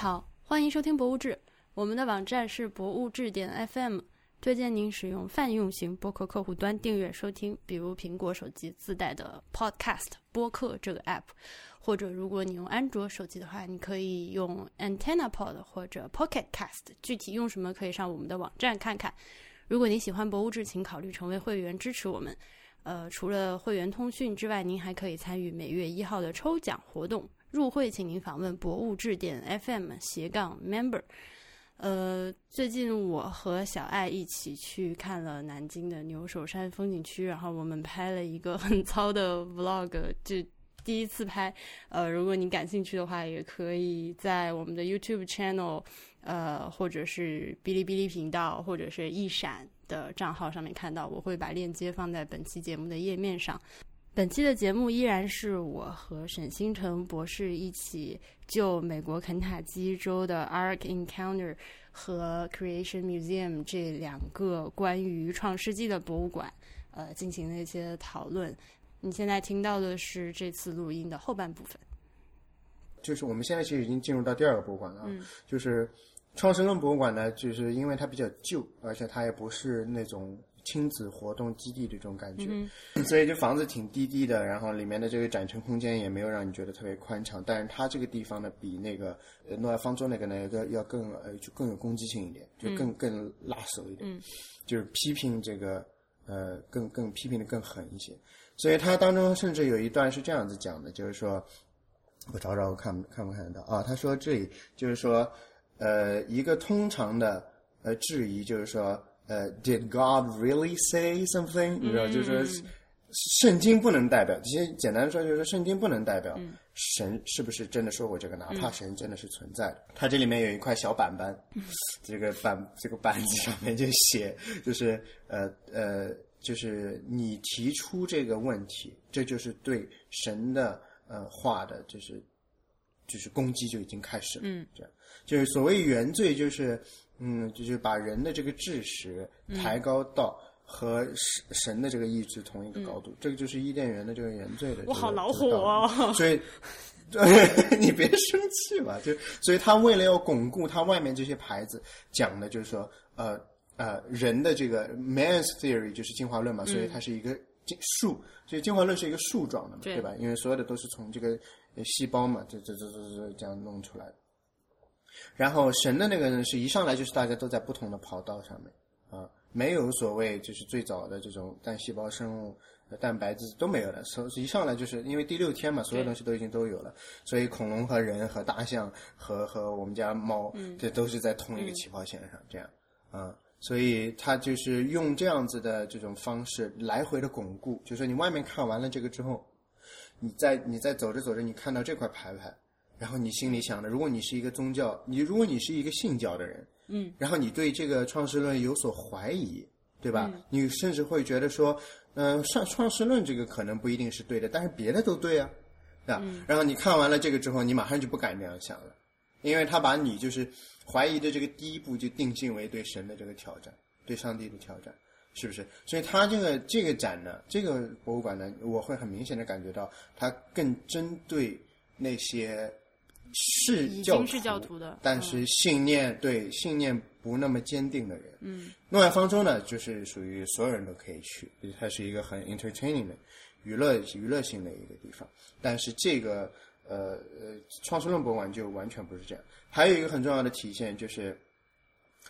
好，欢迎收听《博物志》，我们的网站是博物志点 FM，推荐您使用泛用型播客客户端订阅收听，比如苹果手机自带的 Podcast 播客这个 app，或者如果你用安卓手机的话，你可以用 AntennaPod 或者 Pocket Cast，具体用什么可以上我们的网站看看。如果您喜欢《博物志》，请考虑成为会员支持我们。呃，除了会员通讯之外，您还可以参与每月一号的抽奖活动。入会，请您访问博物志点 FM 斜杠 Member。呃，最近我和小爱一起去看了南京的牛首山风景区，然后我们拍了一个很糙的 Vlog，就第一次拍。呃，如果你感兴趣的话，也可以在我们的 YouTube channel，呃，或者是哔哩哔哩频道，或者是一闪的账号上面看到。我会把链接放在本期节目的页面上。本期的节目依然是我和沈星辰博士一起就美国肯塔基州的 Ark Encounter 和 Creation Museum 这两个关于创世纪的博物馆，呃，进行了一些讨论。你现在听到的是这次录音的后半部分。就是我们现在其实已经进入到第二个博物馆了，就是创世论博物馆呢，就是因为它比较旧，而且它也不是那种。亲子活动基地这种感觉，所以这房子挺低低的，然后里面的这个展陈空间也没有让你觉得特别宽敞。但是它这个地方呢，比那个诺亚方舟那个呢要要更呃就更有攻击性一点，就更更辣手一点，就是批评这个呃更更批评的更狠一些。所以它当中甚至有一段是这样子讲的，就是说我找找我看看不看得到啊？他说这里就是说呃一个通常的呃质疑就是说。呃，Did God really say something？你知道，就是说，圣经不能代表。其实简单说，就是说，圣经不能代表神是不是真的说过这个，哪怕神真的是存在的。它这里面有一块小板板，这个板这个板子上面就写，就是呃呃，就是你提出这个问题，这就是对神的呃话的，就是就是攻击就已经开始了。嗯，这样就是所谓原罪，就是。嗯，就是把人的这个智识抬高到和神神的这个意志同一个高度，这个就是伊甸园的这个原罪的。我好恼火啊！所以，你别生气嘛。就所以，他为了要巩固他外面这些牌子讲的，就是说，呃呃，人的这个 man's theory 就是进化论嘛，所以它是一个树，所以进化论是一个树状的嘛，对吧？因为所有的都是从这个细胞嘛，这这这这这这样弄出来的。然后神的那个呢，是一上来就是大家都在不同的跑道上面啊，没有所谓就是最早的这种单细胞生物、蛋白质都没有了。所以一上来就是因为第六天嘛，所有东西都已经都有了，所以恐龙和人和大象和和我们家猫，这都是在同一个起跑线上，这样啊，所以他就是用这样子的这种方式来回的巩固，就是你外面看完了这个之后，你再你再走着走着，你看到这块牌牌。然后你心里想的，如果你是一个宗教，你如果你是一个信教的人，嗯，然后你对这个创世论有所怀疑，对吧？你甚至会觉得说，嗯，上创世论这个可能不一定是对的，但是别的都对啊，对吧？然后你看完了这个之后，你马上就不敢这样想了，因为他把你就是怀疑的这个第一步就定性为对神的这个挑战，对上帝的挑战，是不是？所以他这个这个展呢，这个博物馆呢，我会很明显的感觉到，它更针对那些。是教徒的，但是信念对信念不那么坚定的人。嗯，诺亚方舟呢，就是属于所有人都可以去，它是一个很 entertaining 的娱乐娱乐性的一个地方。但是这个呃呃创世论博物馆就完全不是这样。还有一个很重要的体现就是，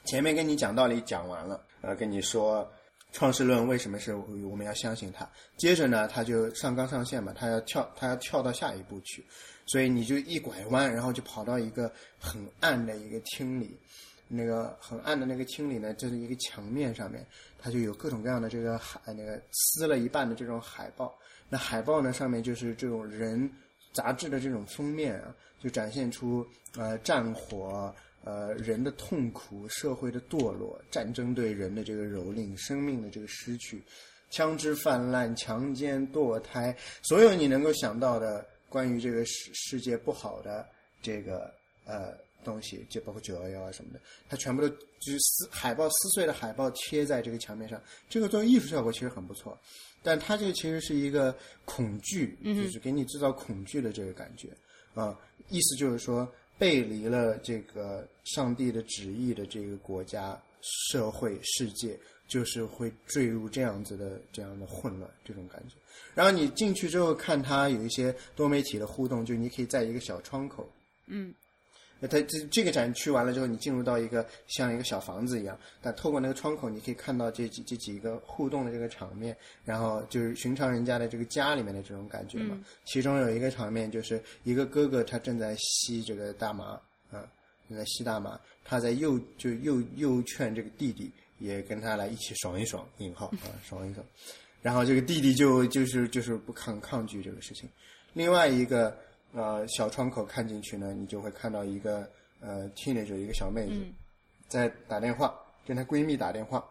前面跟你讲道理讲完了，呃，跟你说创世论为什么是我们要相信它。接着呢，他就上纲上线嘛，他要跳，他要跳到下一步去。所以你就一拐弯，然后就跑到一个很暗的一个厅里，那个很暗的那个厅里呢，就是一个墙面上面，它就有各种各样的这个海，那个撕了一半的这种海报。那海报呢，上面就是这种人杂志的这种封面啊，就展现出呃战火、呃人的痛苦、社会的堕落、战争对人的这个蹂躏、生命的这个失去、枪支泛滥、强奸、堕胎，所有你能够想到的。关于这个世世界不好的这个呃东西，就包括九幺幺啊什么的，它全部都就是撕海报撕碎的海报贴在这个墙面上，这个做艺术效果其实很不错，但它这个其实是一个恐惧，就是给你制造恐惧的这个感觉啊，意思就是说，背离了这个上帝的旨意的这个国家、社会、世界，就是会坠入这样子的这样的混乱这种感觉。然后你进去之后看它有一些多媒体的互动，就你可以在一个小窗口，嗯，那它这这个展区完了之后，你进入到一个像一个小房子一样，但透过那个窗口，你可以看到这几这几个互动的这个场面，然后就是寻常人家的这个家里面的这种感觉嘛。其中有一个场面就是一个哥哥他正在吸这个大麻啊，正在吸大麻，他在诱就诱诱劝这个弟弟也跟他来一起爽一爽，引号啊爽一爽。然后这个弟弟就就是就是不抗抗拒这个事情。另外一个呃小窗口看进去呢，你就会看到一个呃 teenager 一个小妹子在打电话，跟她闺蜜打电话，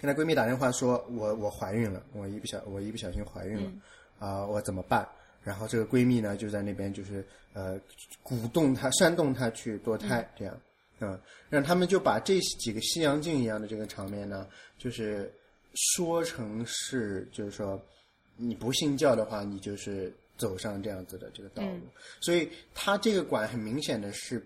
跟她闺蜜打电话说：“我我怀孕了，我一不小我一不小心怀孕了啊、我怎么办？”然后这个闺蜜呢就在那边就是呃鼓动她煽动她去堕胎，这样嗯，让他们就把这几个西洋镜一样的这个场面呢，就是。说成是，就是说，你不信教的话，你就是走上这样子的这个道路。所以他这个馆很明显的是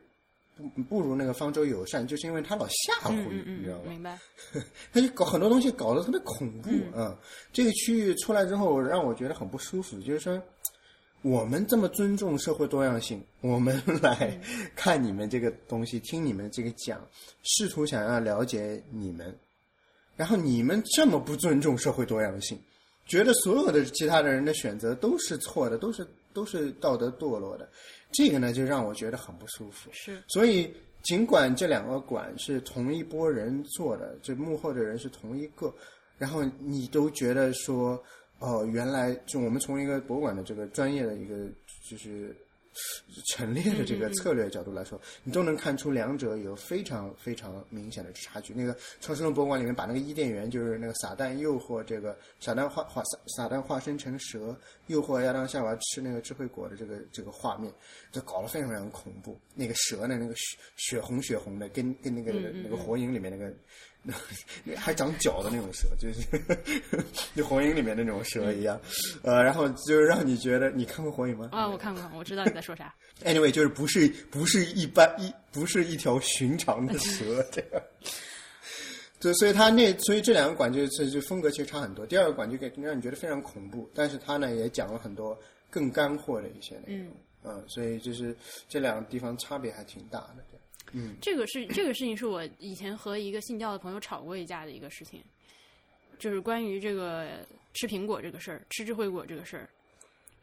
不不如那个方舟友善，就是因为他老吓唬你，你知道吗？明白。他就搞很多东西搞得特别恐怖啊、这个区域出来之后，让我觉得很不舒服，就是说。我们这么尊重社会多样性，我们 来看你们这个东西，听你们这个讲，试图想要了解你们，然后你们这么不尊重社会多样性，觉得所有的其他的人的选择都是错的，都是都是道德堕落的，这个呢就让我觉得很不舒服。是，所以尽管这两个馆是同一波人做的，这幕后的人是同一个，然后你都觉得说，哦，原来就我们从一个博物馆的这个专业的一个就是。陈列的这个策略角度来说，你都能看出两者有非常非常明显的差距。那个创世龙博物馆里面把那个伊甸园，就是那个撒旦诱惑这个撒旦化化撒撒旦化身成蛇，诱惑亚当夏娃吃那个智慧果的这个这个画面，就搞得非常非常恐怖。那个蛇呢，那个血血红血红的，跟跟那个那个火影里面那个。还长脚的那种蛇，就是 就火影里面的那种蛇一样，呃，然后就是让你觉得你看过火影吗？啊，我看过，我知道你在说啥。Anyway，就是不是不是一般一不是一条寻常的蛇这样。对，所以它那所以这两个馆就是就风格其实差很多。第二个馆就给让你觉得非常恐怖，但是它呢也讲了很多更干货的一些内容。嗯，所以就是这两个地方差别还挺大的。嗯，这个是这个事情是我以前和一个信教的朋友吵过一架的一个事情，就是关于这个吃苹果这个事儿，吃智慧果这个事儿。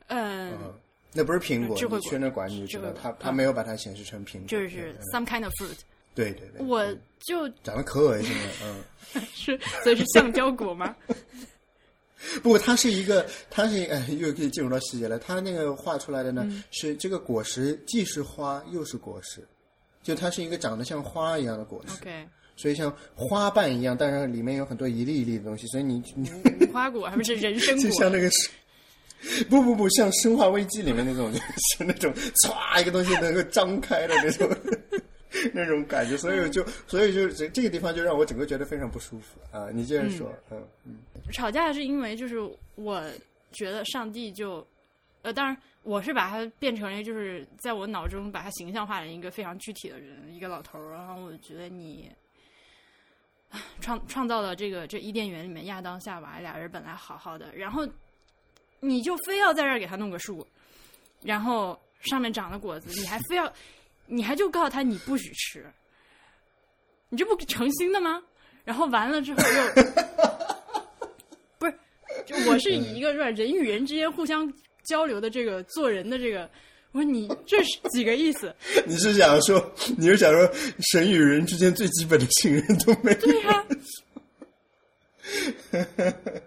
嗯，嗯那不是苹果，智慧果那馆你就知道，智慧果它它没有把它显示成苹果，就是 some kind of fruit。对对对，我就长得可恶心了，嗯。是，所以是橡胶果吗？不过它是一个，它是呃，又可以进入到细节了。它那个画出来的呢，是这个果实既是花又是果实，就它是一个长得像花一样的果实 OK，所以像花瓣一样，但是里面有很多一粒一粒的东西，所以你你无花果还不是人参就果？像那个是。不不不，像《生化危机》里面那种，就是那种唰一个东西能够张开的那种 那种感觉，所以就所以就这这个地方就让我整个觉得非常不舒服啊！你接着说，嗯嗯吵架是因为就是我觉得上帝就，呃，当然我是把它变成了就是在我脑中把它形象化成一个非常具体的人，一个老头儿，然后我觉得你。啊创创造了这个这伊甸园里面亚当夏娃俩人本来好好的，然后你就非要在这儿给他弄个树，然后上面长了果子，你还非要，你还就告诉他你不许吃，你这不成心的吗？然后完了之后又 不是，就我是以一个说人与人之间互相交流的这个做人的这个，我说你这是几个意思？你是想说，你是想说，神与人之间最基本的信任都没有？对呀、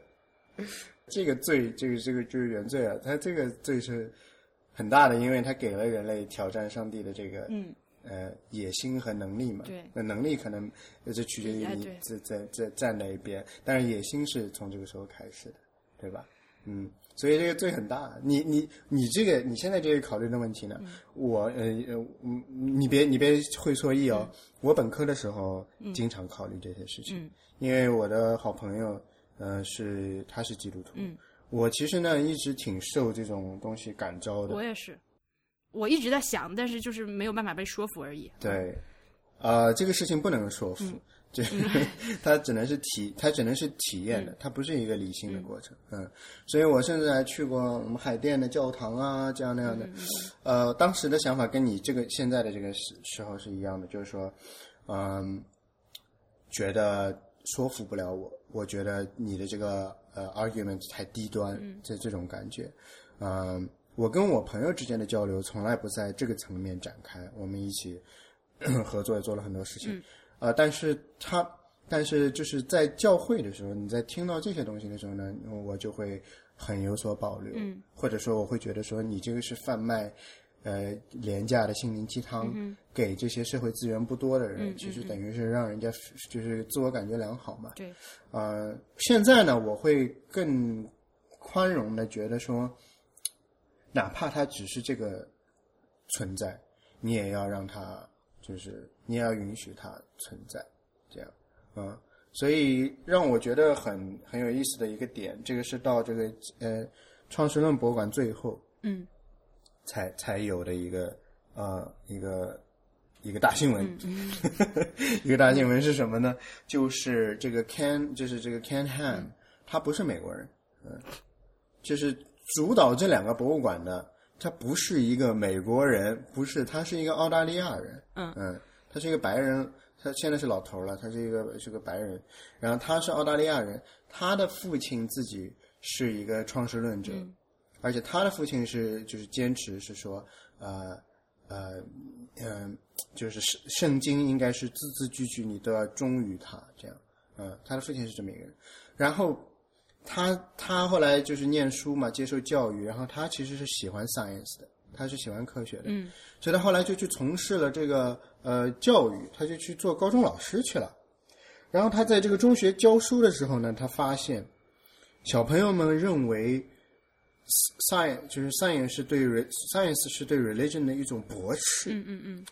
这个罪，这个这个就是原罪啊！他这个罪是很大的，因为他给了人类挑战上帝的这个嗯呃野心和能力嘛。对那能力可能呃这取决于你在在在站哪一边，但是野心是从这个时候开始的，对吧？嗯，所以这个罪很大。你你你这个你现在这个考虑的问题呢？我呃呃，嗯你别你别会错意哦。我本科的时候经常考虑这些事情，嗯因为我的好朋友呃是他是基督徒，嗯我其实呢一直挺受这种东西感召的。我也是，我一直在想，但是就是没有办法被说服而已。对，啊，这个事情不能说服。就 它只能是体，它只能是体验的，它不是一个理性的过程。嗯，所以我甚至还去过我们海淀的教堂啊，这样那样的。呃，当时的想法跟你这个现在的这个时时候是一样的，就是说，嗯，觉得说服不了我，我觉得你的这个呃 argument 太低端，这这种感觉。嗯，我跟我朋友之间的交流从来不在这个层面展开，我们一起 合作也做了很多事情。啊，但是他，但是就是在教会的时候，你在听到这些东西的时候呢，我就会很有所保留，嗯，或者说我会觉得说你这个是贩卖，呃，廉价的心灵鸡汤，给这些社会资源不多的人，其实等于是让人家就是自我感觉良好嘛，对，呃，现在呢，我会更宽容的觉得说，哪怕他只是这个存在，你也要让他。就是你也要允许它存在，这样，嗯，所以让我觉得很很有意思的一个点，这个是到这个呃创世论博物馆最后，嗯，才才有的一个呃一个一个大新闻，一个大新闻是什么呢？就是这个 Ken，就是这个 Ken Han，他不是美国人，嗯，就是主导这两个博物馆的。他不是一个美国人，不是，他是一个澳大利亚人。嗯嗯，他是一个白人，他现在是老头了，他是一个是个白人。然后他是澳大利亚人，他的父亲自己是一个创世论者，而且他的父亲是就是坚持是说，呃呃嗯，就是圣圣经应该是字字句句你都要忠于他这样。嗯，他的父亲是这么一个人，然后。他他后来就是念书嘛，接受教育，然后他其实是喜欢 science 的，他是喜欢科学的，嗯，所以他后来就去从事了这个呃教育，他就去做高中老师去了。然后他在这个中学教书的时候呢，他发现小朋友们认为 science 就是 science 是对 science 是对 religion 的一种驳斥，嗯嗯嗯。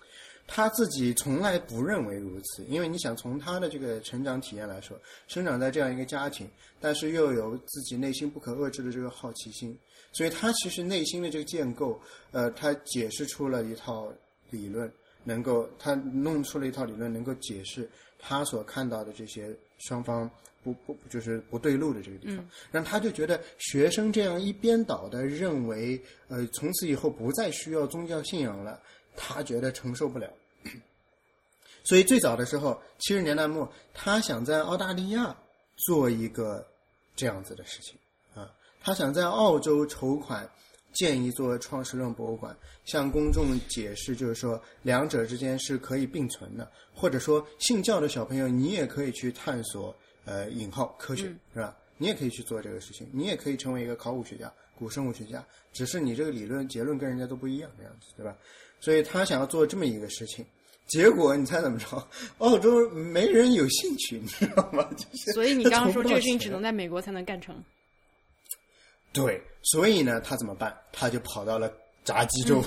他自己从来不认为如此，因为你想从他的这个成长体验来说，生长在这样一个家庭，但是又有自己内心不可遏制的这个好奇心，所以他其实内心的这个建构，呃，他解释出了一套理论，能够他弄出了一套理论，能够解释他所看到的这些双方不不就是不对路的这个地方，让他就觉得学生这样一边倒的认为，呃，从此以后不再需要宗教信仰了。他觉得承受不了，所以最早的时候，七十年代末，他想在澳大利亚做一个这样子的事情啊，他想在澳洲筹款建一座创世论博物馆，向公众解释，就是说两者之间是可以并存的，或者说信教的小朋友，你也可以去探索呃引号科学是吧？你也可以去做这个事情，你也可以成为一个考古学家、古生物学家，只是你这个理论结论跟人家都不一样这样子，对吧？所以他想要做这么一个事情，结果你猜怎么着？澳洲没人有兴趣，你知道吗？所以你刚刚说这个事情只能在美国才能干成。对，所以呢，他怎么办？他就跑到了炸鸡州。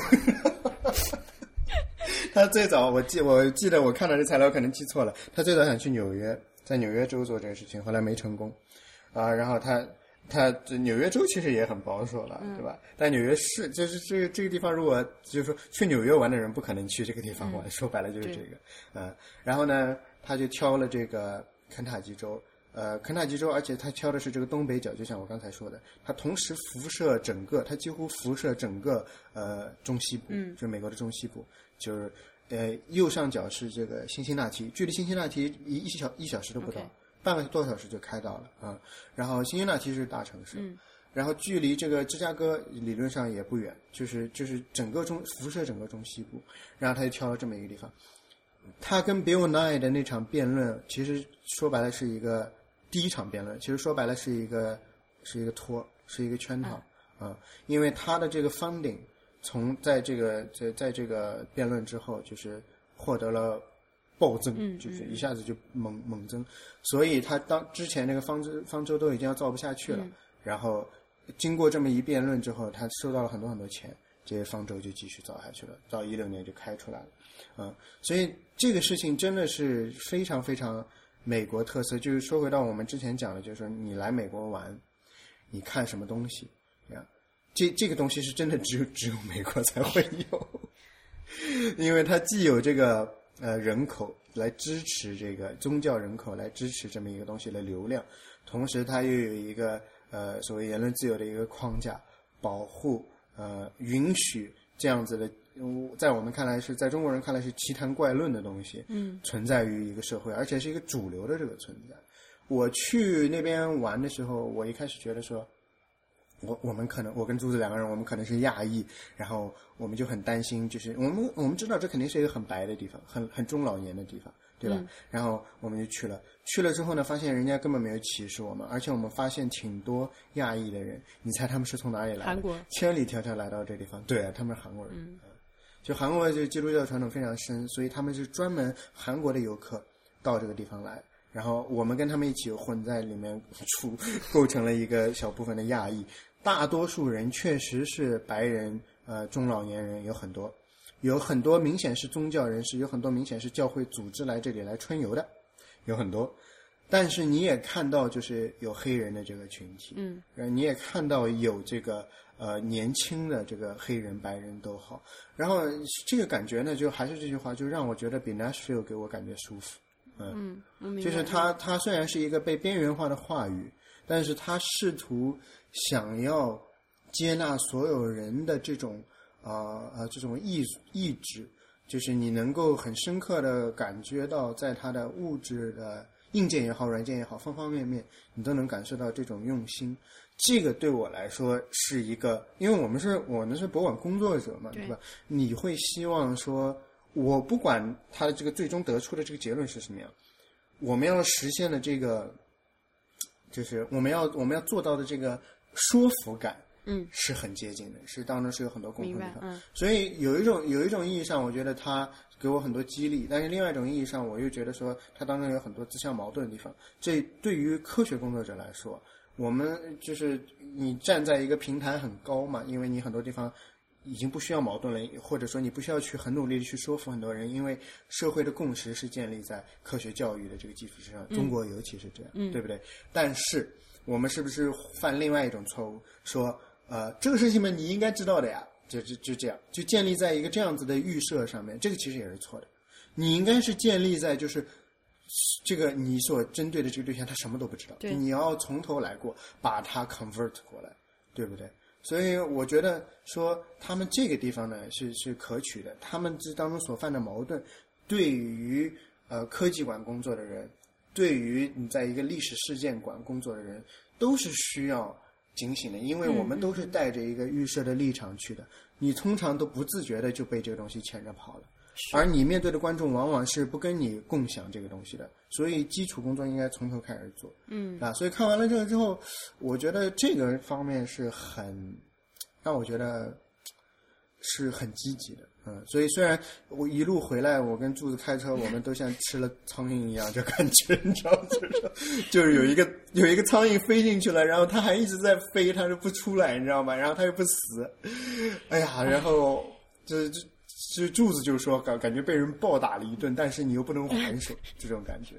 他最早，我记我记得我看到这材料可能记错了。他最早想去纽约，在纽约州做这个事情，后来没成功啊。然后他。他这纽约州其实也很保守了，对吧？但纽约市就是这个这个地方，如果就是说去纽约玩的人不可能去这个地方玩，说白了就是这个，嗯。然后呢，他就挑了这个肯塔基州，呃，肯塔基州，而且他挑的是这个东北角，就像我刚才说的，它同时辐射整个，它几乎辐射整个呃中西部，嗯，就是美国的中西部，就是呃右上角是这个辛辛那提，距离辛辛那提一一小一小时都不到。半个多小时就开到了啊，然后辛辛那提是大城市，然后距离这个芝加哥理论上也不远，就是就是整个中辐射整个中西部，然后他就挑了这么一个地方。他跟 Bill Nye 的那场辩论，其实说白了是一个第一场辩论，其实说白了是一个是一个托，是一个圈套啊，因为他的这个 funding 从在这个在在这个辩论之后，就是获得了。暴增，就是一下子就猛猛增，所以他当之前那个方舟方舟都已经要造不下去了，然后经过这么一辩论之后，他收到了很多很多钱，这些方舟就继续造下去了，到一六年就开出来了，嗯，所以这个事情真的是非常非常美国特色。就是说回到我们之前讲的，就是说你来美国玩，你看什么东西，这样。这这个东西是真的只有只有美国才会有，因为它既有这个呃人口来支持这个宗教人口来支持这么一个东西的流量，同时它又有一个呃所谓言论自由的一个框架保护呃允许这样子的，在我们看来是在中国人看来是奇谈怪论的东西，嗯，存在于一个社会，而且是一个主流的这个存在。我去那边玩的时候，我一开始觉得说。我我们可能我跟朱子两个人，我们可能是亚裔，然后我们就很担心，就是我们我们知道这肯定是一个很白的地方，很很中老年的地方，对吧？然后我们就去了，去了之后呢，发现人家根本没有歧视我们，而且我们发现挺多亚裔的人，你猜他们是从哪里来的？韩国，千里迢迢来到这地方，对，他们是韩国人。嗯，就韩国就基督教传统非常深，所以他们是专门韩国的游客到这个地方来。然后我们跟他们一起混在里面 处，构成了一个小部分的亚裔。大多数人确实是白人，呃，中老年人有很多，有很多明显是宗教人士，有很多明显是教会组织来这里来春游的，有很多。但是你也看到，就是有黑人的这个群体，嗯，你也看到有这个呃年轻的这个黑人、白人都好。然后这个感觉呢，就还是这句话，就让我觉得比 Nashville 给我感觉舒服。嗯，就是他，他虽然是一个被边缘化的话语，但是他试图想要接纳所有人的这种啊啊这种意意志，就是你能够很深刻的感觉到，在他的物质的硬件也好，软件也好，方方面面，你都能感受到这种用心。这个对我来说是一个，因为我们是我们是博物馆工作者嘛，对吧？你会希望说。我不管他的这个最终得出的这个结论是什么样，我们要实现的这个，就是我们要我们要做到的这个说服感，嗯，是很接近的，是当中是有很多共同的地方。嗯，所以有一种有一种意义上，我觉得他给我很多激励，但是另外一种意义上，我又觉得说他当中有很多自相矛盾的地方。这对于科学工作者来说，我们就是你站在一个平台很高嘛，因为你很多地方。已经不需要矛盾了，或者说你不需要去很努力的去说服很多人，因为社会的共识是建立在科学教育的这个基础之上。中国尤其是这样，对不对？但是我们是不是犯另外一种错误？说呃，这个事情嘛，你应该知道的呀，就就就这样，就建立在一个这样子的预设上面，这个其实也是错的。你应该是建立在就是这个你所针对的这个对象他什么都不知道，你要从头来过，把它 convert 过来，对不对？所以我觉得说他们这个地方呢是是可取的，他们这当中所犯的矛盾，对于呃科技馆工作的人，对于你在一个历史事件馆工作的人，都是需要警醒的，因为我们都是带着一个预设的立场去的，你通常都不自觉的就被这个东西牵着跑了。而你面对的观众往往是不跟你共享这个东西的，所以基础工作应该从头开始做。嗯啊，所以看完了这个之后，我觉得这个方面是很让我觉得是很积极的。嗯，所以虽然我一路回来，我跟柱子开车，我们都像吃了苍蝇一样，就感觉 你知道，就是就是有一个有一个苍蝇飞进去了，然后它还一直在飞，它就不出来，你知道吗？然后它又不死，哎呀，然后就就。就柱子就说感感觉被人暴打了一顿，但是你又不能还手，这种感觉，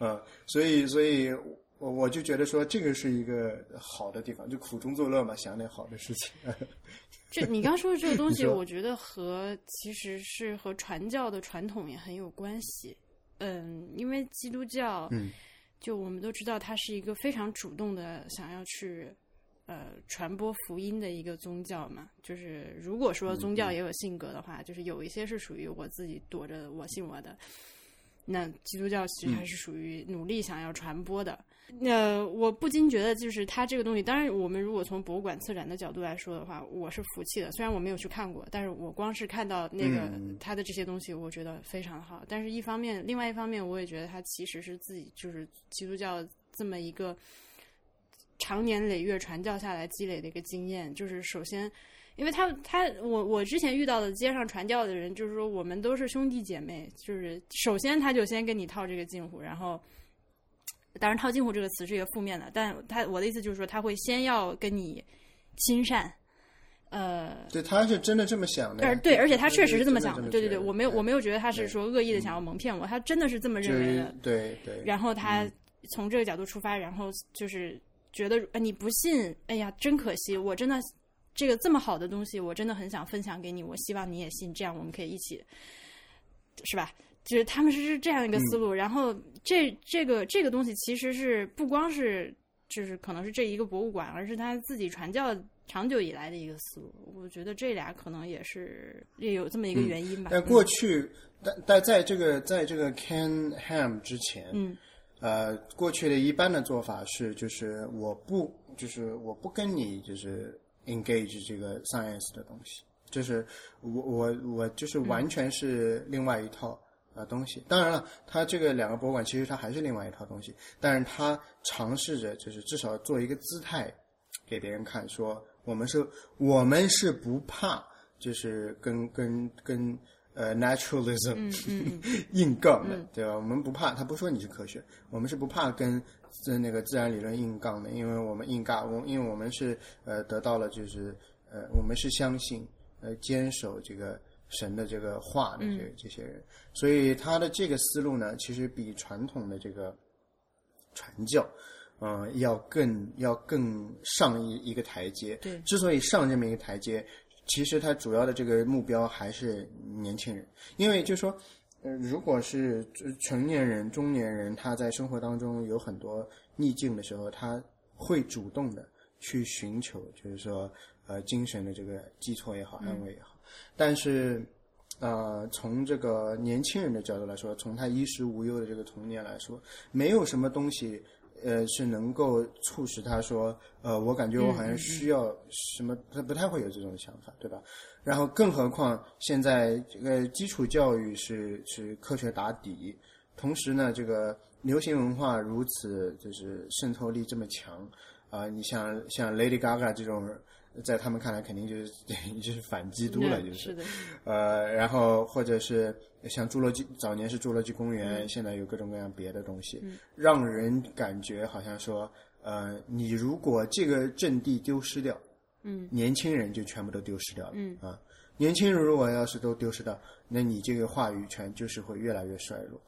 嗯，所以所以，我我就觉得说这个是一个好的地方，就苦中作乐嘛，想点好的事情。这你刚说的这个东西，我觉得和其实是和传教的传统也很有关系。嗯，因为基督教，嗯，就我们都知道，它是一个非常主动的想要去。呃，传播福音的一个宗教嘛，就是如果说宗教也有性格的话，就是有一些是属于我自己躲着我信我的，那基督教其实还是属于努力想要传播的。那我不禁觉得，就是它这个东西，当然我们如果从博物馆策展的角度来说的话，我是服气的。虽然我没有去看过，但是我光是看到那个它的这些东西，我觉得非常好。但是一方面，另外一方面，我也觉得它其实是自己就是基督教这么一个。长年累月传教下来积累的一个经验，就是首先，因为他他我我之前遇到的街上传教的人，就是说我们都是兄弟姐妹，就是首先他就先跟你套这个近乎，然后，当然套近乎这个词是一个负面的，但他我的意思就是说他会先要跟你亲善，呃，对，他是真的这么想的，对，而且他确实是这么想的，对对对，我没有我没有觉得他是说恶意的想要蒙骗我，他真的是这么认为的，对对，然后他从这个角度出发，然后就是。觉得你不信，哎呀，真可惜！我真的这个这么好的东西，我真的很想分享给你，我希望你也信，这样我们可以一起，是吧？就是他们是这样一个思路。然后这这个这个东西其实是不光是就是可能是这一个博物馆，而是他自己传教长久以来的一个思路。我觉得这俩可能也是也有这么一个原因吧。但过去，但但在这个在这个 Ken Ham 之前，嗯。呃，过去的一般的做法是，就是我不，就是我不跟你就是 engage 这个 science 的东西，就是我我我就是完全是另外一套呃东西。当然了，它这个两个博物馆其实它还是另外一套东西，但是它尝试着就是至少做一个姿态给别人看，说我们是我们是不怕，就是跟跟跟。呃，naturalism 硬杠的，对吧？我们不怕，他不说你是科学，我们是不怕跟那个自然理论硬杠的，因为我们硬杠，我因为我们是呃得到了就是呃我们是相信呃坚守这个神的这个话的这这些人，所以他的这个思路呢，其实比传统的这个传教，嗯，要更要更上一一个台阶。对，之所以上这么一个台阶。其实他主要的这个目标还是年轻人，因为就说，呃，如果是成年人、中年人，他在生活当中有很多逆境的时候，他会主动的去寻求，就是说，呃，精神的这个寄托也好，安慰也好。但是，呃，从这个年轻人的角度来说，从他衣食无忧的这个童年来说，没有什么东西。呃，是能够促使他说，呃，我感觉我好像需要什么，他不太会有这种想法，对吧？然后，更何况现在这个基础教育是是科学打底，同时呢，这个流行文化如此就是渗透力这么强啊，你像像 Lady Gaga 这种。在他们看来，肯定就是 就是反基督了，就是，呃，然后或者是像侏罗纪早年是侏罗纪公园，现在有各种各样别的东西，让人感觉好像说，呃，你如果这个阵地丢失掉，嗯，年轻人就全部都丢失掉了，嗯啊，年轻人如果要是都丢失掉，那你这个话语权就是会越来越衰弱。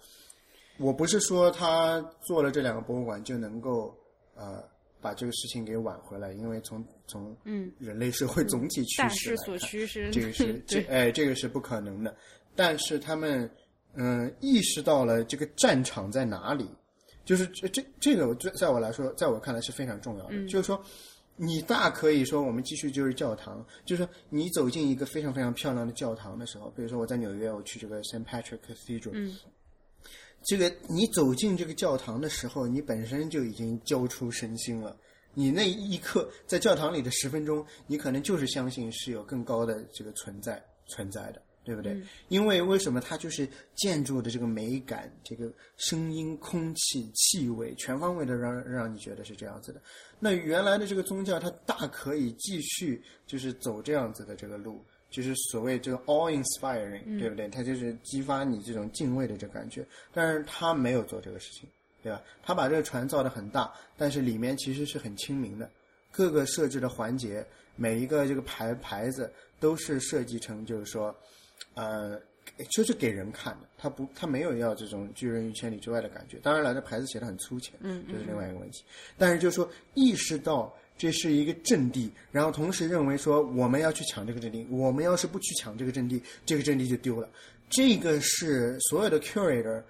我不是说他做了这两个博物馆就能够，呃。把这个事情给挽回来，因为从从嗯人类社会总体趋势所趋是这个是这哎这个是不可能的。但是他们嗯意识到了这个战场在哪里，就是这这这个在在我来说，在我看来是非常重要的。就是说，你大可以说我们继续就是教堂，就是说你走进一个非常非常漂亮的教堂的时候，比如说我在纽约，我去这个 Saint Patrick Cathedral。这个你走进这个教堂的时候，你本身就已经交出身心了。你那一刻在教堂里的十分钟，你可能就是相信是有更高的这个存在存在的，对不对？因为为什么它就是建筑的这个美感、这个声音、空气、气味，全方位的让让你觉得是这样子的。那原来的这个宗教，它大可以继续就是走这样子的这个路。就是所谓这个 all inspiring，对不对？他就是激发你这种敬畏的这感觉，但是他没有做这个事情，对吧？他把这个船造的很大，但是里面其实是很亲民的，各个设置的环节，每一个这个牌牌子都是设计成就是说，呃，就是给人看的，他不，他没有要这种拒人于千里之外的感觉。当然了，这牌子写的很粗浅，嗯，这是另外一个问题。但是就是说，意识到。这是一个阵地，然后同时认为说我们要去抢这个阵地，我们要是不去抢这个阵地，这个阵地就丢了。这个是所有的 curator，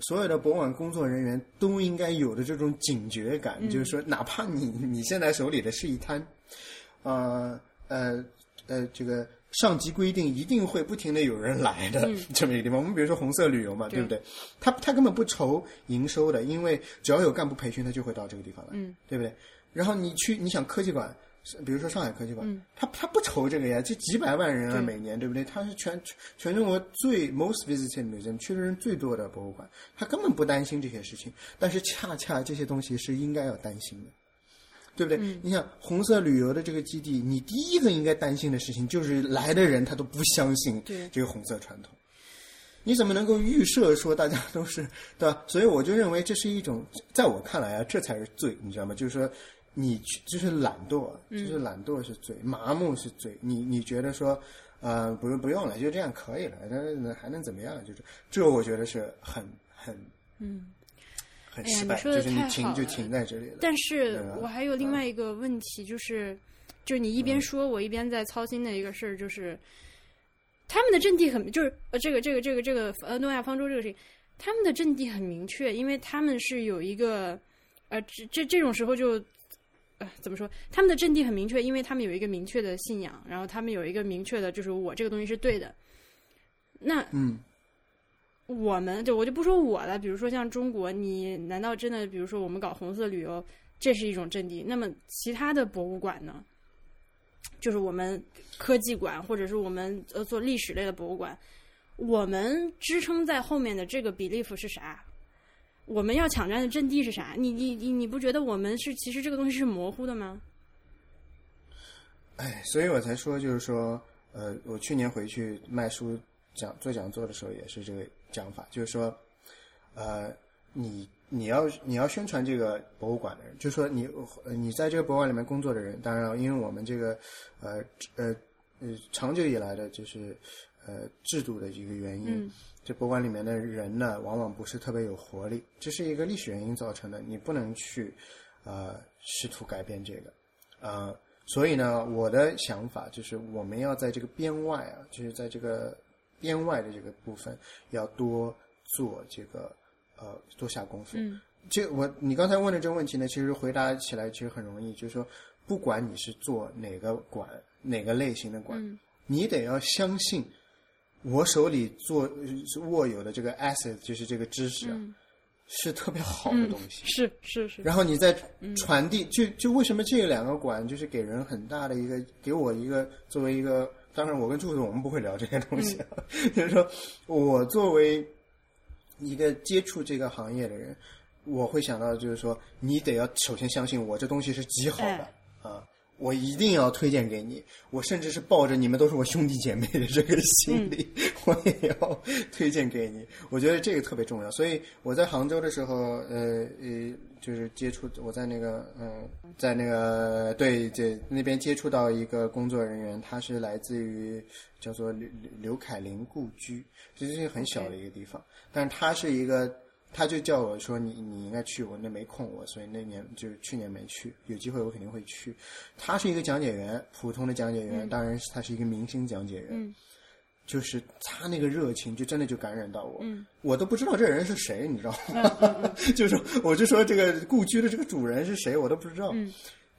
所有的博物馆工作人员都应该有的这种警觉感，就是说，哪怕你你现在手里的是一滩，呃呃呃，这个上级规定一定会不停的有人来的 这么一个地方。我们比如说红色旅游嘛，对不对？他他根本不愁营收的，因为只要有干部培训，他就会到这个地方来，对不对？然后你去，你想科技馆，比如说上海科技馆，他他不愁这个呀，这几百万人啊，每年对不对？他是全全中国最 most visited museum，去的人最多的博物馆，他根本不担心这些事情。但是恰恰这些东西是应该要担心的，对不对？你想红色旅游的这个基地，你第一个应该担心的事情就是来的人他都不相信这个红色传统，你怎么能够预设说大家都是对吧？所以我就认为这是一种，在我看来啊，这才是罪，你知道吗？就是说。你就是懒惰，就是懒惰是罪，麻木是罪。你你觉得说，呃，不用不用了，就这样可以了，那还能怎么样？就是这，我觉得是很很嗯，很失败，就是你停就停在这里了。但是我还有另外一个问题，就是就是你一边说，我一边在操心的一个事儿，就是他们的阵地很，就是呃，这个这个这个这个呃，诺亚方舟这个事情，他们的阵地很明确，因为他们是有一个呃，这这这种时候就呃怎么说？他们的阵地很明确，因为他们有一个明确的信仰，然后他们有一个明确的，就是我这个东西是对的。那嗯。我们就我就不说我了，比如说像中国，你难道真的比如说我们搞红色旅游，这是一种阵地？那么其他的博物馆呢？就是我们科技馆，或者是我们呃做历史类的博物馆，我们支撑在后面的这个 belief 是啥？我们要抢占的阵地是啥？你你你你不觉得我们是其实这个东西是模糊的吗？哎，所以我才说，就是说，呃，我去年回去卖书讲做讲座的时候，也是这个。讲法就是说，呃，你你要你要宣传这个博物馆的人，就是说你你在这个博物馆里面工作的人，当然，因为我们这个呃呃呃长久以来的就是呃制度的一个原因，这博物馆里面的人呢，往往不是特别有活力，这是一个历史原因造成的，你不能去呃试图改变这个呃，所以呢，我的想法就是我们要在这个边外啊，就是在这个。边外的这个部分要多做这个呃多下功夫。嗯，这我你刚才问的这个问题呢，其实回答起来其实很容易，就是说不管你是做哪个馆哪个类型的馆，你得要相信我手里做握有的这个 asset 就是这个知识是特别好的东西。是是是。然后你再传递，就就为什么这两个馆就是给人很大的一个给我一个作为一个。当然，我跟柱子我们不会聊这些东西。就是说，我作为一个接触这个行业的人，我会想到，就是说，你得要首先相信我这东西是极好的啊。我一定要推荐给你，我甚至是抱着你们都是我兄弟姐妹的这个心理，我也要推荐给你。我觉得这个特别重要。所以我在杭州的时候，呃呃，就是接触我在那个嗯，在那个对这那边接触到一个工作人员，他是来自于叫做刘刘凯林故居，其实是很小的一个地方，但是他是一个。他就叫我说你你应该去，我那没空我，所以那年就是去年没去，有机会我肯定会去。他是一个讲解员，普通的讲解员，当然是他是一个明星讲解员，就是他那个热情就真的就感染到我，我都不知道这人是谁，你知道吗？就是我就说这个故居的这个主人是谁，我都不知道，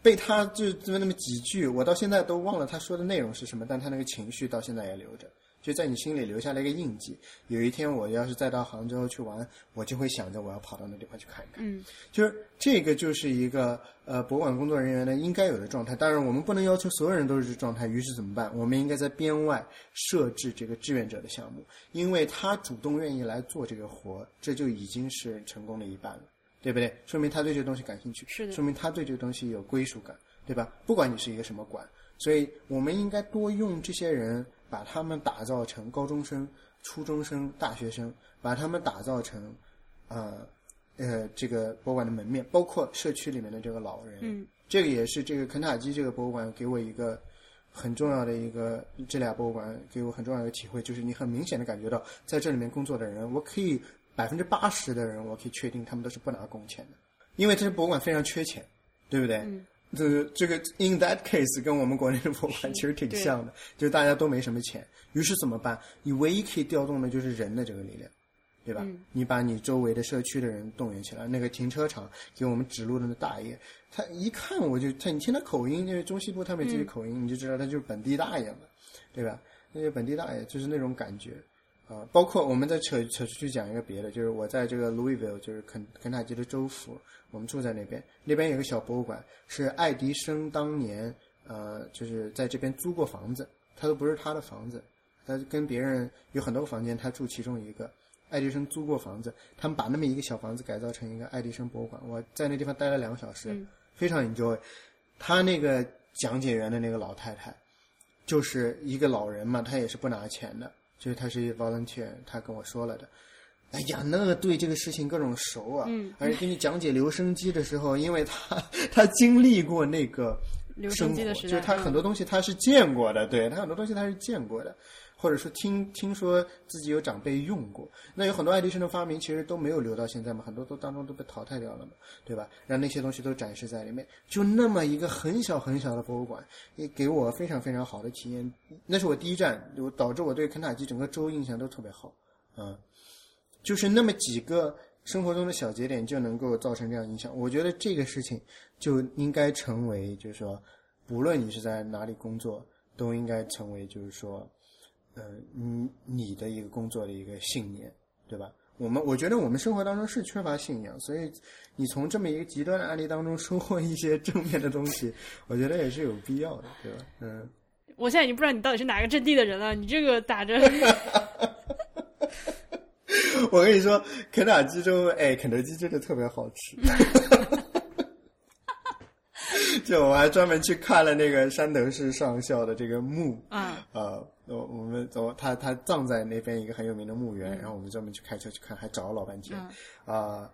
被他就这么那么几句，我到现在都忘了他说的内容是什么，但他那个情绪到现在也留着。就在你心里留下了一个印记。有一天我要是再到杭州去玩，我就会想着我要跑到那地方去看一看。嗯，就是这个就是一个呃博物馆工作人员呢应该有的状态。当然，我们不能要求所有人都是这状态。于是怎么办？我们应该在编外设置这个志愿者的项目，因为他主动愿意来做这个活，这就已经是成功的一半了，对不对？说明他对这个东西感兴趣，是的，说明他对这个东西有归属感，对吧？不管你是一个什么馆，所以我们应该多用这些人。把他们打造成高中生、初中生、大学生，把他们打造成，呃，呃，这个博物馆的门面，包括社区里面的这个老人。嗯，这个也是这个肯塔基这个博物馆给我一个很重要的一个，这俩博物馆给我很重要的一个体会，就是你很明显的感觉到，在这里面工作的人，我可以百分之八十的人，我可以确定他们都是不拿工钱的，因为这些博物馆非常缺钱，对不对？嗯。这这个 in that case 跟我们国内的博物馆其实挺像的，就是大家都没什么钱，于是怎么办？你唯一可以调动的就是人的这个力量，对吧？你把你周围的社区的人动员起来。那个停车场给我们指路的那大爷，他一看我就他，你听他口音，因为中西部他们这些口音，你就知道他就是本地大爷嘛，对吧？那些本地大爷就是那种感觉。啊，包括我们再扯扯出去讲一个别的，就是我在这个 Louisville，就是肯肯塔基的州府，我们住在那边，那边有个小博物馆，是爱迪生当年呃，就是在这边租过房子，他都不是他的房子，他跟别人有很多个房间，他住其中一个，爱迪生租过房子，他们把那么一个小房子改造成一个爱迪生博物馆，我在那地方待了两个小时，非常 enjoy。他那个讲解员的那个老太太，就是一个老人嘛，他也是不拿钱的。就是他是 volunteer，他跟我说了的。哎呀，那个对这个事情各种熟啊，而且给你讲解留声机的时候，因为他 他经历过那个留声机的时代，就是他很多东西他是见过的，对他很多东西他是见过的。或者说听听说自己有长辈用过。那有很多爱迪生的发明其实都没有留到现在嘛，很多都当中都被淘汰掉了嘛，对吧？让那些东西都展示在里面，就那么一个很小很小的博物馆，也给我非常非常好的体验。那是我第一站，就导致我对肯塔基整个州印象都特别好。嗯，就是那么几个生活中的小节点就能够造成这样影响。我觉得这个事情就应该成为，就是说，不论你是在哪里工作，都应该成为，就是说，呃，你你的一个工作的一个信念，对吧？我们我觉得我们生活当中是缺乏信仰，所以你从这么一个极端的案例当中收获一些正面的东西，我觉得也是有必要的，对吧？嗯。我现在已经不知道你到底是哪个阵地的人了，你这个打着。我跟你说，肯塔基州，哎，肯德基真的特别好吃。就我还专门去看了那个山德士上校的这个墓啊，呃，我我们走他他葬在那边一个很有名的墓园，然后我们专门去开车去看，还找了老半天啊，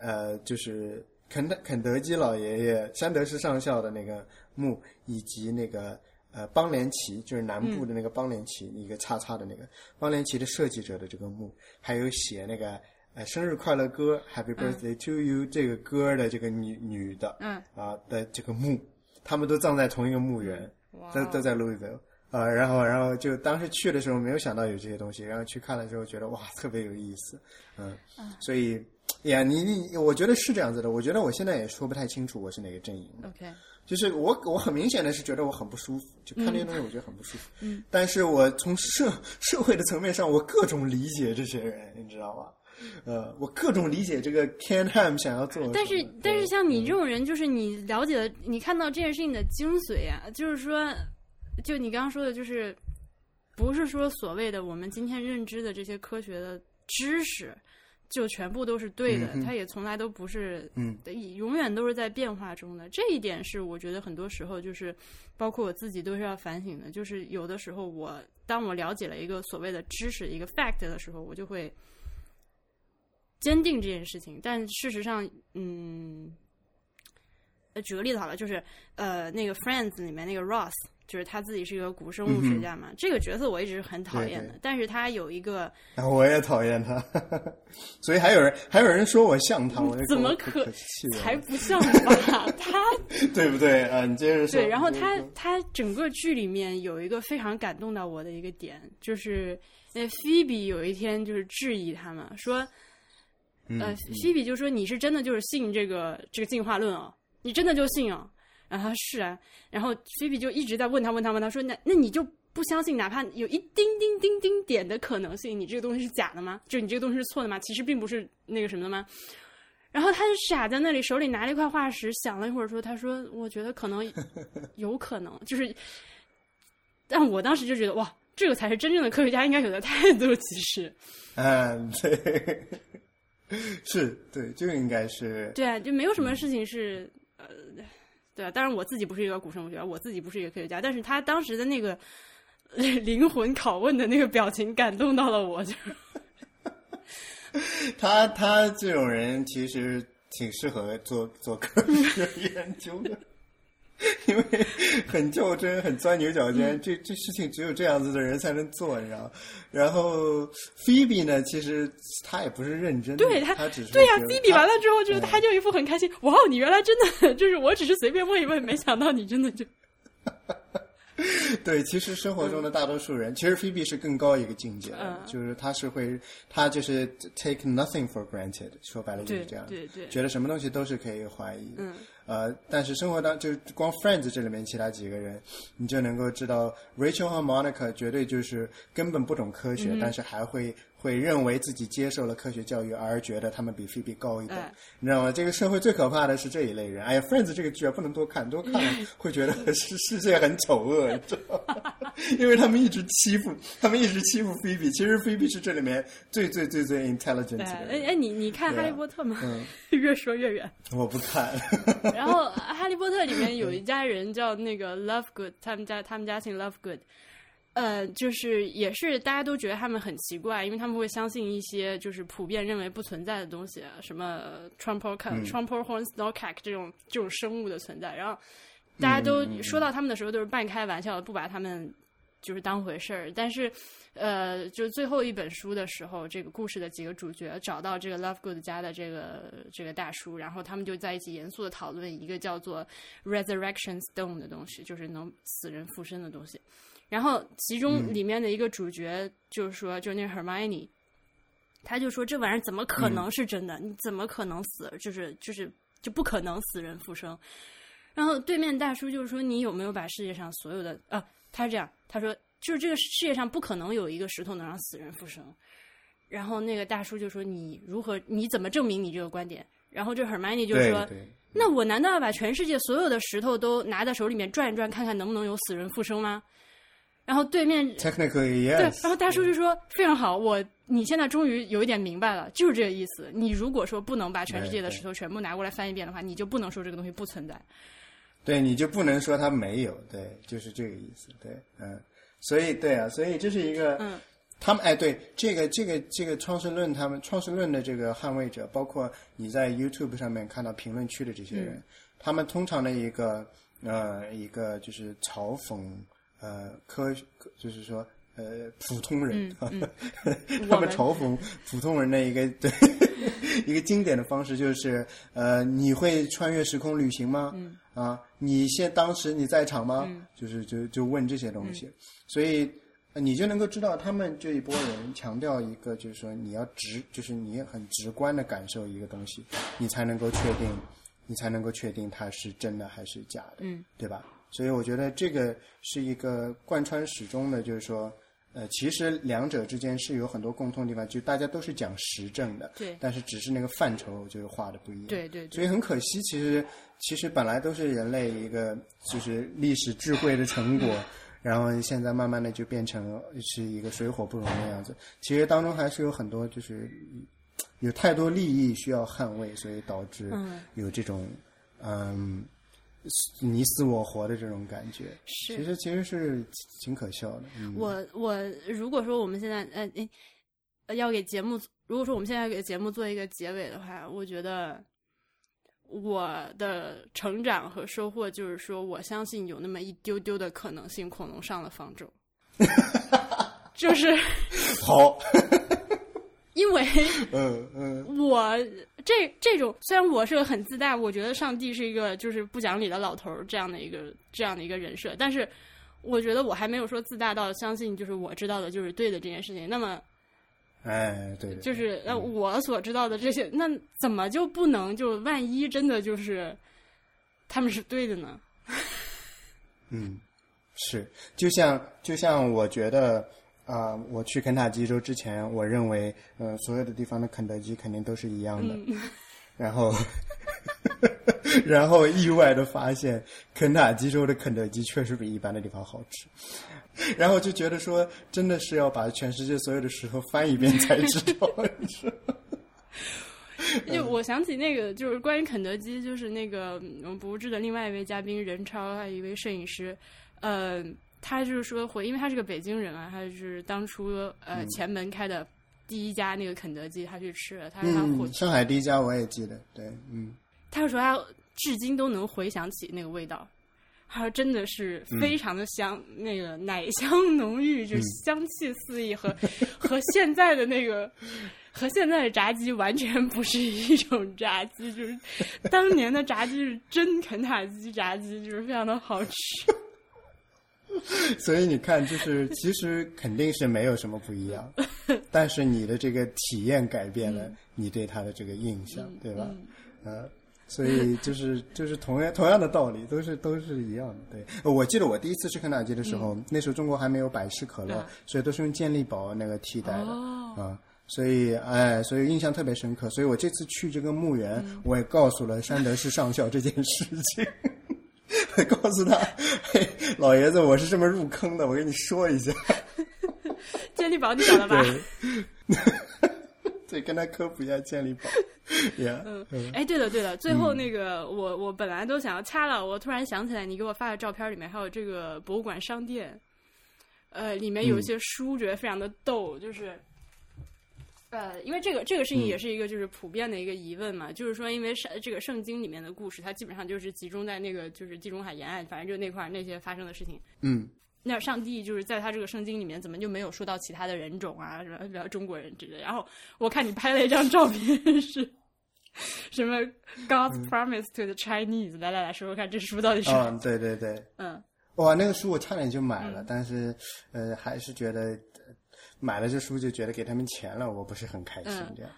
呃，就是肯德肯德基老爷爷山德士上校的那个墓，以及那个。呃，邦联旗就是南部的那个邦联旗，一个叉叉的那个邦联旗的设计者的这个墓，还有写那个呃生日快乐歌 Happy Birthday to You 这个歌的这个女女的，嗯啊的这个墓，他们都葬在同一个墓园，都都在 Louisville 啊，然后然后就当时去的时候没有想到有这些东西，然后去看了之后觉得哇特别有意思，嗯，所以呀你你我觉得是这样子的，我觉得我现在也说不太清楚我是哪个阵营，OK。就是我，我很明显的是觉得我很不舒服，就看这些东西，我觉得很不舒服。嗯，但是我从社社会的层面上，我各种理解这些人，你知道吧？呃，我各种理解这个 Ken Ham 想要做。但是，但是像你这种人，就是你了解了，你看到这件事情的精髓啊，就是说，就你刚刚说的，就是不是说所谓的我们今天认知的这些科学的知识。就全部都是对的，它也从来都不是，嗯，永远都是在变化中的。这一点是我觉得很多时候就是，包括我自己都是要反省的。就是有的时候我当我了解了一个所谓的知识一个 fact 的时候，我就会坚定这件事情。但事实上，嗯，举个例子好了，就是呃，那个 Friends 里面那个 Ross。就是他自己是一个古生物学家嘛，这个角色我一直是很讨厌的。但是他有一个，我也讨厌他，所以还有人还有人说我像他，我怎么可才不像吧？他 对不对啊？你接着说。对，然后他他整个剧里面有一个非常感动到我的一个点，就是那菲比有一天就是质疑他嘛，说，呃，菲比就说你是真的就是信这个这个进化论啊？你真的就信啊？然后是啊，然后菲比就一直在问他问他问他说那那你就不相信哪怕有一丁丁丁丁点的可能性，你这个东西是假的吗？就你这个东西是错的吗？其实并不是那个什么的吗？然后他就傻在那里，手里拿了一块化石，想了一会儿说：“他说我觉得可能 有可能，就是，但我当时就觉得哇，这个才是真正的科学家应该有的态度。其实，嗯，对，是对，就应该是对啊，就没有什么事情是呃。”对啊，当然我自己不是一个古生物学家，我自己不是一个科学家，但是他当时的那个灵魂拷问的那个表情感动到了我，就他他这种人其实挺适合做做科学研究的。因为很较真，很钻牛角尖，这这事情只有这样子的人才能做，你知道？然后菲比呢，其实他也不是认真，对他，他只是对呀。菲比完了之后，就他就一副很开心，哇，你原来真的 就是我只是随便问一问，没想到你真的就。对，其实生活中的大多数人，其实菲比是更高一个境界，就是他是会，他就是 take nothing for granted，说白了就是这样，对对，觉得什么东西都是可以怀疑，嗯。呃，但是生活当就是光 Friends 这里面其他几个人，你就能够知道 Rachel 和 Monica 绝对就是根本不懂科学，但是还会。会认为自己接受了科学教育，而觉得他们比菲比高一等，你知道吗？这个社会最可怕的是这一类人。哎呀，Friends 这个剧啊，不能多看，多看 会觉得世世界很丑恶，你知道吗？因为他们一直欺负，他们一直欺负菲比。其实菲比是这里面最最最最 intelligent 的。哎哎，你你看《哈利波特》吗？越说越远。我不看。然后《哈利波特》里面有一家人叫那个 Lovegood，他们家他们家姓 Lovegood。呃，就是也是大家都觉得他们很奇怪，因为他们会相信一些就是普遍认为不存在的东西，什么 Trumper Trumper Horn Snowcat 这种这种生物的存在。然后大家都说到他们的时候，都是半开玩笑的，不把他们就是当回事儿。但是，呃，就最后一本书的时候，这个故事的几个主角找到这个 Lovegood 家的这个这个大叔，然后他们就在一起严肃的讨论一个叫做 Resurrection Stone 的东西，就是能死人复生的东西。然后其中里面的一个主角就是说，就那 Hermione，他就说这玩意儿怎么可能是真的？你怎么可能死？就是就是就不可能死人复生。然后对面大叔就是说，你有没有把世界上所有的啊？他是这样，他说就是这个世界上不可能有一个石头能让死人复生。然后那个大叔就说，你如何？你怎么证明你这个观点？然后这 Hermione 就说，那我难道要把全世界所有的石头都拿在手里面转一转，看看能不能有死人复生吗？然后对面，technically yes。对，然后大叔就说非常好，我你现在终于有一点明白了，就是这个意思。你如果说不能把全世界的石头全部拿过来翻一遍的话，你就不能说这个东西不存在。对，你就不能说它没有，对，就是这个意思。对，嗯，所以对啊，所以这是一个，嗯，他们哎，对，这个这个这个创世论，他们创世论的这个捍卫者，包括你在 YouTube 上面看到评论区的这些人，他们通常的一个呃一个就是嘲讽。呃，科就是说，呃，普通人，他们嘲讽普通人的一个 对 一个经典的方式就是，呃，你会穿越时空旅行吗？啊，你现当时你在场吗？就是就就问这些东西，所以你就能够知道他们这一波人强调一个，就是说你要直，就是你很直观的感受一个东西，你才能够确定，你才能够确定它是真的还是假的，嗯，对吧？所以我觉得这个是一个贯穿始终的，就是说，呃，其实两者之间是有很多共通地方，就大家都是讲实证的，对，但是只是那个范畴就是画的不一样，对对。所以很可惜，其实其实本来都是人类一个就是历史智慧的成果，然后现在慢慢的就变成是一个水火不容的样子。其实当中还是有很多就是有太多利益需要捍卫，所以导致有这种嗯。你死我活的这种感觉，是其实其实是挺可笑的。我我如果说我们现在呃要给节目，如果说我们现在给节目做一个结尾的话，我觉得我的成长和收获就是说，我相信有那么一丢丢的可能性，恐龙上了方舟，就是 好。因为，嗯嗯，我这这种虽然我是个很自大，我觉得上帝是一个就是不讲理的老头儿这样的一个这样的一个人设，但是我觉得我还没有说自大到相信就是我知道的就是对的这件事情。那么，哎，对，就是呃我所知道的这些，那怎么就不能就万一真的就是他们是对的呢？嗯，是，就像就像我觉得。啊，我去肯塔基州之前，我认为，呃，所有的地方的肯德基肯定都是一样的。然后，然后意外的发现，肯塔基州的肯德基确实比一般的地方好吃。然后就觉得说，真的是要把全世界所有的石头翻一遍才知道。就我想起那个，就是关于肯德基，就是那个我们不治的另外一位嘉宾任超，还有一位摄影师，呃。他就是说回，因为他是个北京人啊，他就是当初呃前门开的第一家那个肯德基，他去吃了，他说他火。上海第一家我也记得，对，嗯。他说他至今都能回想起那个味道，他说真的是非常的香，那个奶香浓郁，就香气四溢，和和现在的那个和现在的炸鸡完全不是一种炸鸡，就是当年的炸鸡是真肯塔基炸鸡，就是非常的好吃。所以你看，就是其实肯定是没有什么不一样，但是你的这个体验改变了你对他的这个印象，对吧？呃，所以就是就是同样同样的道理，都是都是一样的。对，我记得我第一次吃肯德基的时候，那时候中国还没有百事可乐，所以都是用健力宝那个替代的啊。所以哎，所以印象特别深刻。所以我这次去这个墓园，我也告诉了山德士上校这件事情。告诉他，嘿，老爷子，我是这么入坑的。我跟你说一下，健力宝你晓得吧？对，跟他科普一下健力宝。嗯，哎，对了对了，最后那个，我我本来都想要掐了，我突然想起来，你给我发的照片里面还有这个博物馆商店，呃，里面有一些书，觉得非常的逗，就是。呃，因为这个这个事情也是一个就是普遍的一个疑问嘛，就是说，因为圣这个圣经里面的故事，它基本上就是集中在那个就是地中海沿岸，反正就那块那些发生的事情。嗯，那上帝就是在他这个圣经里面怎么就没有说到其他的人种啊，什么比如中国人之类。然后我看你拍了一张照片是。什么 God's promise to the Chinese？来来来说说看，这书到底是？嗯，对对对，嗯，哇，那个书我差点就买了，但是呃，还是觉得买了这书就觉得给他们钱了，我不是很开心这样。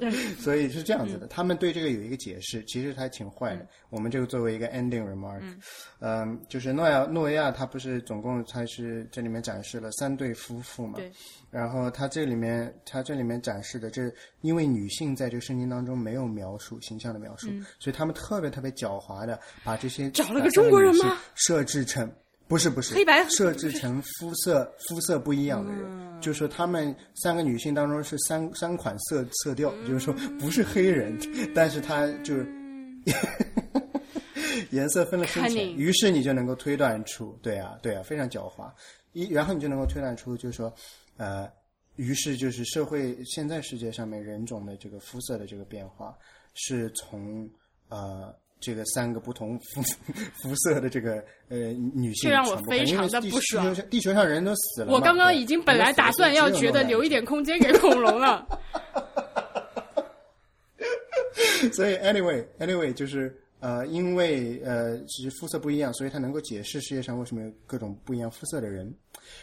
所以是这样子的，他们对这个有一个解释，其实还挺坏的。我们这个作为一个 ending remark，嗯，就是诺亚诺亚他不是总共他是这里面展示了三对夫妇嘛？对。然后他这里面，他这里面展示的这，因为女性在这个圣经当中没有描述形象的描述，所以他们特别特别狡猾的把这些找了个中国人吗？设置成不是不是黑白。设置成肤色肤色不一样的人，就是说他们三个女性当中是三三款色色调，就是说不是黑人，但是他就是 颜色分了深浅，于是你就能够推断出，对啊对啊，非常狡猾，一然后你就能够推断出，就是说。呃，于是就是社会现在世界上面人种的这个肤色的这个变化，是从呃这个三个不同肤肤色的这个呃女性，这让我非常的不爽。地球上人都死了，我刚刚已经本来打算要觉得留一点空间给恐龙了。所以，anyway，anyway，就是。呃，因为呃，其实肤色不一样，所以它能够解释世界上为什么有各种不一样肤色的人。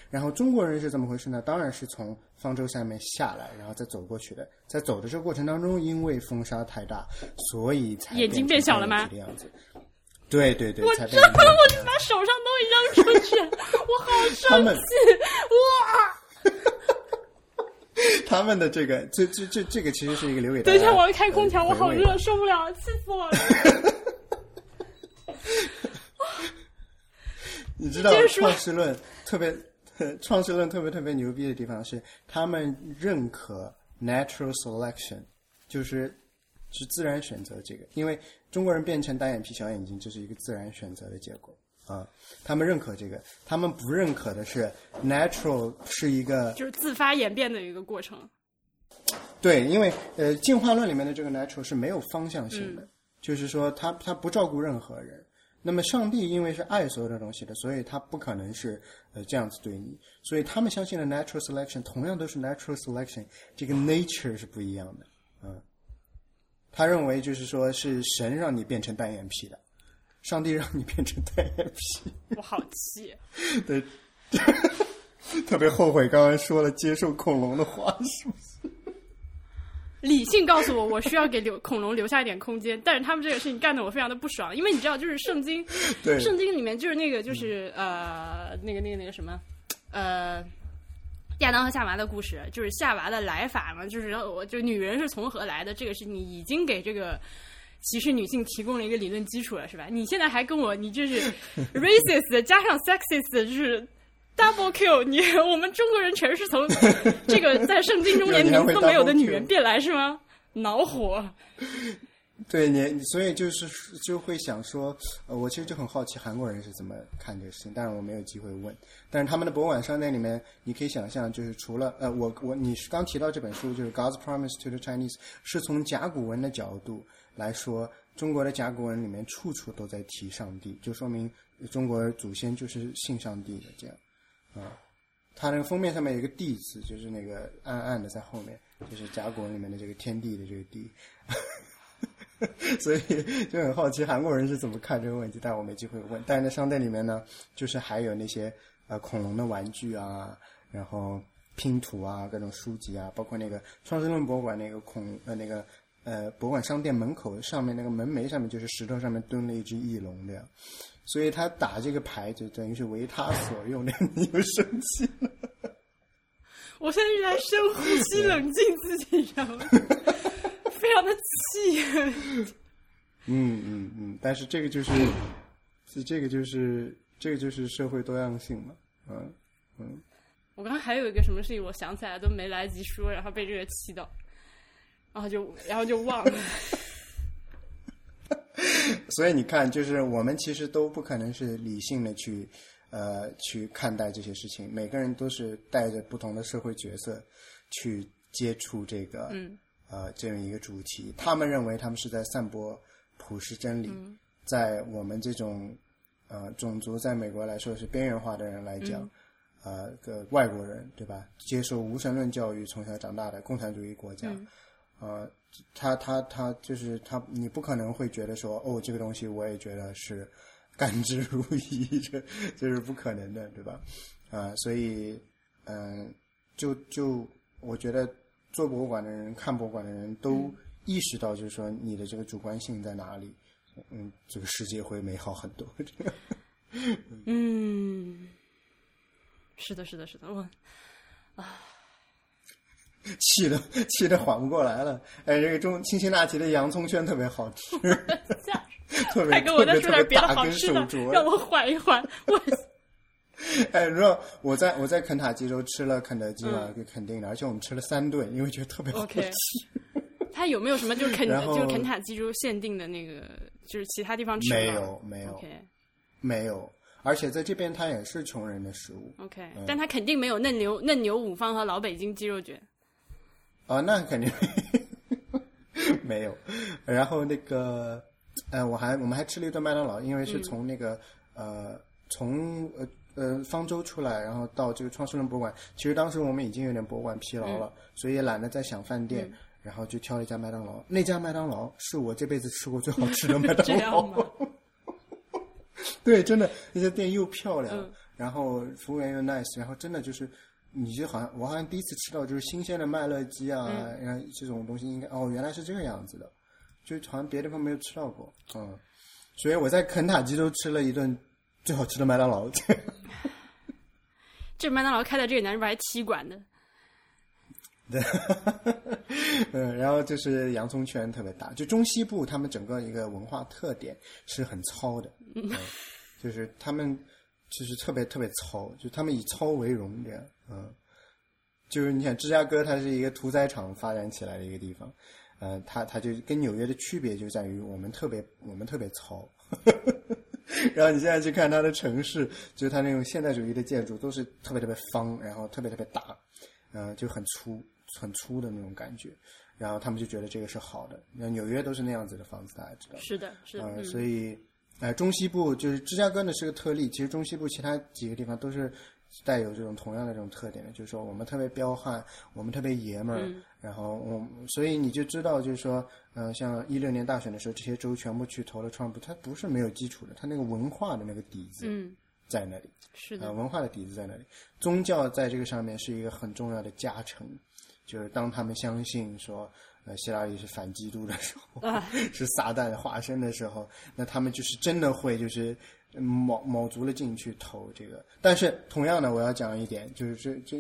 然后中国人是怎么回事呢？当然是从方舟下面下来，然后再走过去的。在走的这个过程当中，因为风沙太大，所以才眼睛变小了吗？这样子。对对对，我真的，我就把手上东西扔出去，我好 生气！哇！他们的这个，这这这这个其实是一个留给等一下，我要开空调，我好热，受不了，气死我了！你知道创世论特别 创世论特别特别牛逼的地方是，他们认可 natural selection，就是是自然选择这个，因为中国人变成单眼皮小眼睛，这是一个自然选择的结果啊。他们认可这个，他们不认可的是 natural 是一个就是自发演变的一个过程。对，因为呃，进化论里面的这个 natural 是没有方向性的，就是说他他不照顾任何人。那么上帝因为是爱所有的东西的，所以他不可能是呃这样子对你，所以他们相信的 natural selection 同样都是 natural selection，这个 nature 是不一样的，嗯，他认为就是说是神让你变成单眼皮的，上帝让你变成单眼皮，我好气，对，特别后悔刚刚说了接受恐龙的话，是不是？理性告诉我，我需要给留恐龙留下一点空间，但是他们这个事情干的我非常的不爽，因为你知道，就是圣经，圣经里面就是那个就是呃那个那个那个什么呃亚当和夏娃的故事，就是夏娃的来法嘛，就是我就女人是从何来的，这个是你已经给这个歧视女性提供了一个理论基础了，是吧？你现在还跟我你这是 racist 加上 sexist，就是。Double Q，你我们中国人全是从 这个在圣经中连名字都没有的女人变来是吗？恼火。对你，所以就是就会想说，呃，我其实就很好奇韩国人是怎么看这个事情，但是我没有机会问。但是他们的博物馆商店里面，你可以想象，就是除了呃，我我你是刚提到这本书，就是《God's Promise to the Chinese》，是从甲骨文的角度来说，中国的甲骨文里面处处都在提上帝，就说明中国祖先就是信上帝的这样。啊，它那个封面上面有一个“地”字，就是那个暗暗的在后面，就是甲骨文里面的这个天地的这个“地”，所以就很好奇韩国人是怎么看这个问题，但我没机会问。但是那商店里面呢，就是还有那些呃恐龙的玩具啊，然后拼图啊，各种书籍啊，包括那个创世论博物馆那个恐呃那个呃博物馆商店门口上面那个门楣上面就是石头上面蹲了一只翼龙这样。所以他打这个牌就等于是为他所用，你又生气了。我现在是在深呼吸，冷静自己，知道吗？非常的气。嗯嗯嗯，但是这个就是，是这个就是这个就是社会多样性嘛，嗯嗯。我刚刚还有一个什么事情，我想起来都没来得及说，然后被这个气到，然后就然后就忘了。所以你看，就是我们其实都不可能是理性的去，呃，去看待这些事情。每个人都是带着不同的社会角色去接触这个，呃，这样一个主题。他们认为他们是在散播普世真理，在我们这种呃种族在美国来说是边缘化的人来讲，呃个外国人对吧？接受无神论教育从小长大的共产主义国家，呃，他他他就是他，你不可能会觉得说哦，这个东西我也觉得是甘之如饴，这这是不可能的，对吧？啊，所以嗯，就就我觉得做博物馆的人、看博物馆的人都意识到，就是说你的这个主观性在哪里。嗯，这个世界会美好很多。嗯，是的，是的，是的，我啊，气的气的缓不过来了。哎，这个中辛辛那提的洋葱圈特别好吃 特别特别特别别好吃的，让我缓一缓。我 哎，你知道我在我在肯塔基州吃了肯德基嘛，就肯定的，而且我们吃了三顿，因为觉得特别好吃。他有没有什么就是肯就是肯塔基州限定的那个，就是其他地方吃没有没有没有，而且在这边它也是穷人的食物。OK，但它肯定没有嫩牛嫩牛五方和老北京鸡肉卷。啊，那肯定 没有。然后那个，呃，我还我们还吃了一顿麦当劳，因为是从那个呃从呃呃方舟出来，然后到这个创世人博物馆。其实当时我们已经有点博物馆疲劳了，所以也懒得再想饭店。然后就挑了一家麦当劳，那家麦当劳是我这辈子吃过最好吃的麦当 劳。对，真的那家店又漂亮，然后服务员又 nice，然后真的就是，你就好像我好像第一次吃到就是新鲜的麦乐鸡啊，然后这种东西应该哦原来是这个样子的，就好像别的地方没有吃到过，嗯，所以我在肯塔基都吃了一顿最好吃的麦当劳。这麦当劳开在这里，南是不是还踢馆的？对，嗯，然后就是洋葱圈特别大，就中西部他们整个一个文化特点是很糙的，嗯，就是他们就是特别特别糙，就他们以糙为荣这样，嗯，就是你想芝加哥它是一个屠宰场发展起来的一个地方，呃，它它就跟纽约的区别就在于我们特别我们特别糙，然后你现在去看它的城市，就是它那种现代主义的建筑都是特别特别方，然后特别特别大，嗯，就很粗。很粗的那种感觉，然后他们就觉得这个是好的。那纽约都是那样子的房子，大家知道。是的，是的。所以，呃，中西部就是芝加哥呢是个特例。其实中西部其他几个地方都是带有这种同样的这种特点的，就是说我们特别彪悍，我们特别爷们儿。然后我，所以你就知道，就是说，嗯，像一六年大选的时候，这些州全部去投了川普，他不是没有基础的，他那个文化的那个底子在那里。是的，文化的底子在那里，宗教在这个上面是一个很重要的加成。就是当他们相信说，呃，希拉里是反基督的时候，是撒旦的化身的时候，那他们就是真的会就是卯卯足了劲去投这个。但是同样的，我要讲一点，就是这这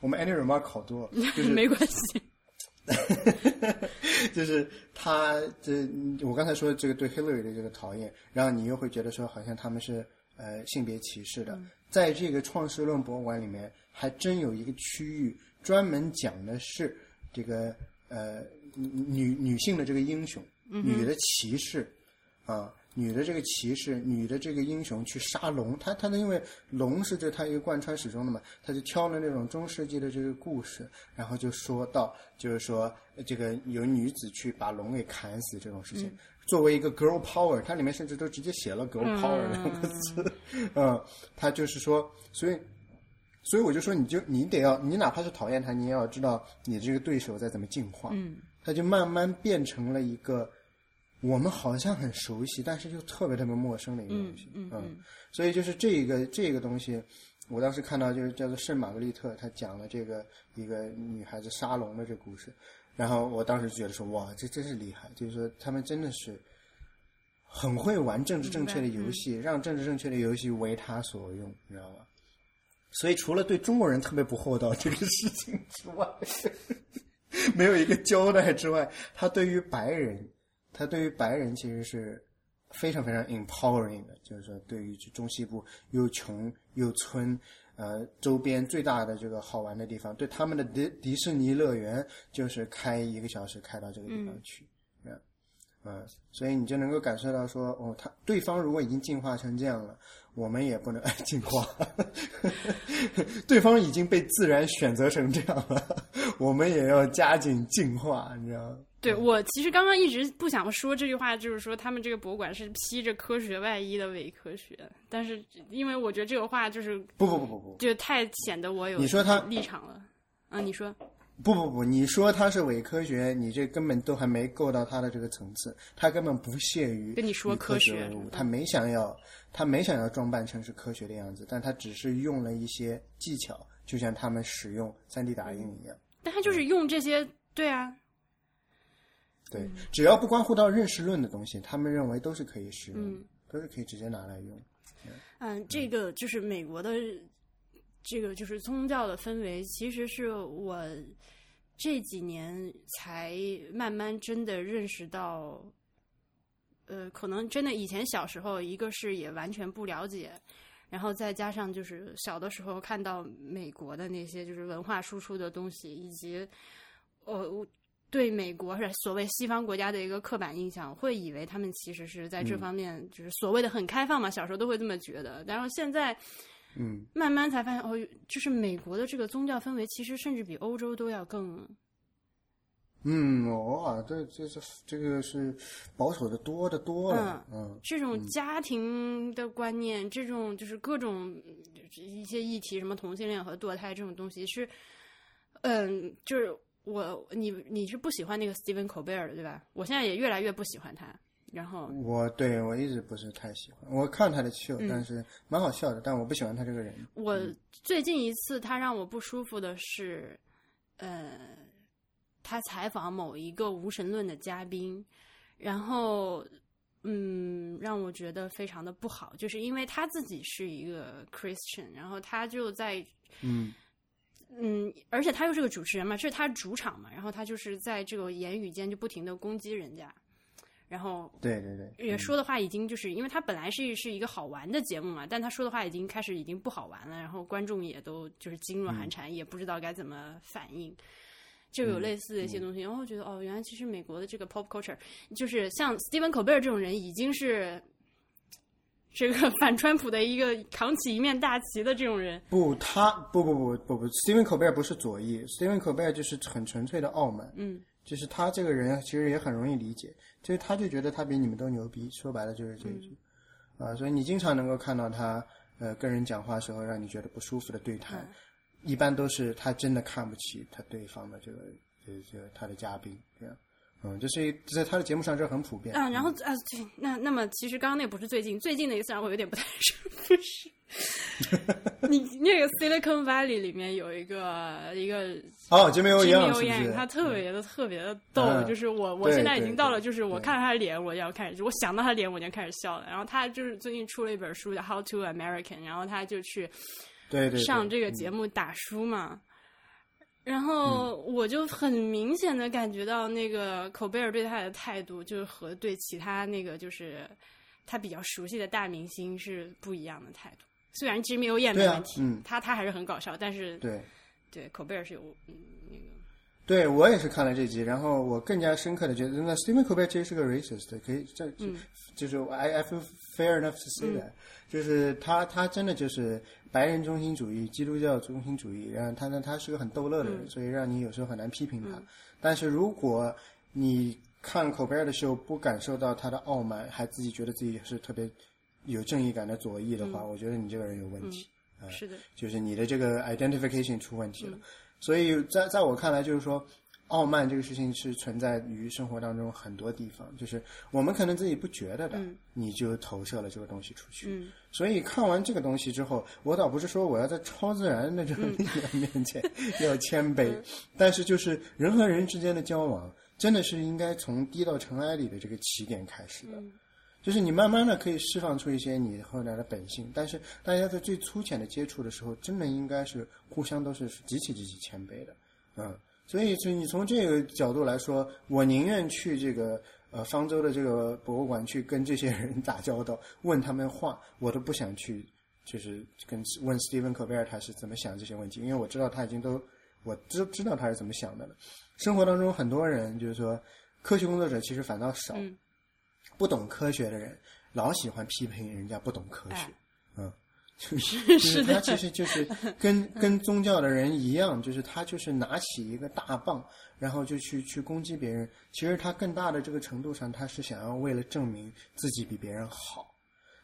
我们 any remark 好多，就 是没关系，就是他这我刚才说的这个对 Hillary 的这个讨厌，然后你又会觉得说好像他们是呃性别歧视的，在这个创世论博物馆里面，还真有一个区域。专门讲的是这个呃女女性的这个英雄，女的骑士啊，女的这个骑士，女的这个英雄去杀龙，他他呢因为龙是这他一个贯穿始终的嘛，他就挑了那种中世纪的这个故事，然后就说到就是说这个有女子去把龙给砍死这种事情，作为一个 girl power，它里面甚至都直接写了 girl power 两个字，嗯，他就是说，所以。所以我就说，你就你得要，你哪怕是讨厌他，你也要知道你这个对手在怎么进化。嗯，他就慢慢变成了一个我们好像很熟悉，但是又特别特别陌生的一个东西。嗯嗯。所以就是这一个这个东西，我当时看到就是叫做圣玛格丽特，他讲了这个一个女孩子沙龙的这故事，然后我当时觉得说，哇，这真是厉害！就是说他们真的是很会玩政治正确的游戏，让政治正确的游戏为他所用，你知道吗？所以，除了对中国人特别不厚道这个事情之外，没有一个交代之外，他对于白人，他对于白人其实是非常非常 empowering 的。就是说，对于中西部又穷又村，呃，周边最大的这个好玩的地方，对他们的迪迪士尼乐园，就是开一个小时开到这个地方去，嗯，嗯，所以你就能够感受到说，哦，他对方如果已经进化成这样了。我们也不能 进化，对方已经被自然选择成这样了，我们也要加紧进化，你知道吗？对我其实刚刚一直不想说这句话，就是说他们这个博物馆是披着科学外衣的伪科学，但是因为我觉得这个话就是不不不不不，就太显得我有你说他立场了。啊，你说不不不，你说他是伪科学，你这根本都还没够到他的这个层次，他根本不屑于跟你说科学，他没想要他没想要装扮成是科学的样子，但他只是用了一些技巧，就像他们使用三 D 打印一样。但他就是用这些，对啊。对，只要不关乎到认识论的东西，他们认为都是可以使用，都是可以直接拿来用。嗯，这个就是美国的这个就是宗教的氛围，其实是我这几年才慢慢真的认识到，呃，可能真的以前小时候一个是也完全不了解，然后再加上就是小的时候看到美国的那些就是文化输出的东西，以及呃。对美国是所谓西方国家的一个刻板印象，会以为他们其实是在这方面就是所谓的很开放嘛。小时候都会这么觉得，然后现在，嗯，慢慢才发现哦，就是美国的这个宗教氛围其实甚至比欧洲都要更，嗯，哇，这这是这个是保守的多的多了，嗯，这种家庭的观念，这种就是各种一些议题，什么同性恋和堕胎这种东西是，嗯，就是。我你你是不喜欢那个 Stephen Colbert 的对吧？我现在也越来越不喜欢他。然后我对我一直不是太喜欢，我看他的秀，但是蛮好笑的，但我不喜欢他这个人。我最近一次他让我不舒服的是，呃，他采访某一个无神论的嘉宾，然后嗯，让我觉得非常的不好，就是因为他自己是一个 Christian，然后他就在嗯。嗯，而且他又是个主持人嘛，这是他主场嘛，然后他就是在这个言语间就不停的攻击人家，然后对对对，也说的话已经就是因为他本来是是一个好玩的节目嘛，但他说的话已经开始已经不好玩了，然后观众也都就是噤若寒蝉，也不知道该怎么反应，就有类似的一些东西，然后觉得哦，原来其实美国的这个 pop culture 就是像 Stephen Colbert 这种人已经是。这个 反川普的一个扛起一面大旗的这种人，不，他不不不不不，Stephen Colbert 不是左翼，Stephen Colbert 就是很纯粹的傲慢，嗯，就是他这个人其实也很容易理解，就是他就觉得他比你们都牛逼，说白了就是这一句，啊，所以你经常能够看到他呃跟人讲话时候让你觉得不舒服的对谈，一般都是他真的看不起他对方的这个这这他的嘉宾这样。嗯，就是在他的节目上这很普遍嗯。然后啊，对，那那么其实刚刚那不是最近，最近的一次让我有点不太舒服是。你那个 Silicon Valley 里面有一个一个哦，杰米欧样是不他特别的特别的逗，就是我我现在已经到了，就是我看到他的脸，我要开始，我想到他的脸，我就开始笑了。然后他就是最近出了一本书叫《How to American》，然后他就去对对上这个节目打书嘛。然后我就很明显的感觉到，那个口贝尔对他的态度，就是和对其他那个就是他比较熟悉的大明星是不一样的态度。虽然吉米欧演没问题，他他还是很搞笑，但是对对口贝尔是有嗯那个。对我也是看了这集，然后我更加深刻的觉得，那 Stephen Colbert 其实是个 racist，可以这就是 I I feel fair enough to say that，就是他他真的就是。白人中心主义、基督教中心主义，然后他呢，他是个很逗乐的人，所以让你有时候很难批评他。但是如果你看口贝尔的时候不感受到他的傲慢，还自己觉得自己是特别有正义感的左翼的话，我觉得你这个人有问题。是的，就是你的这个 identification 出问题了。所以在在我看来，就是说。傲慢这个事情是存在于生活当中很多地方，就是我们可能自己不觉得的，你就投射了这个东西出去。所以看完这个东西之后，我倒不是说我要在超自然的这种力量面前要谦卑，但是就是人和人之间的交往，真的是应该从低到尘埃里的这个起点开始的，就是你慢慢的可以释放出一些你后来的本性，但是大家在最粗浅的接触的时候，真的应该是互相都是极其极其谦卑的，嗯。所以，就你从这个角度来说，我宁愿去这个呃方舟的这个博物馆去跟这些人打交道，问他们话，我都不想去，就是跟问 Stephen 科贝尔他是怎么想这些问题，因为我知道他已经都我知知道他是怎么想的了。生活当中很多人就是说，科学工作者其实反倒少，不懂科学的人老喜欢批评人家不懂科学，嗯，就是就是他其实就是跟 跟宗教的人一样，就是他就是拿起一个大棒，然后就去去攻击别人。其实他更大的这个程度上，他是想要为了证明自己比别人好。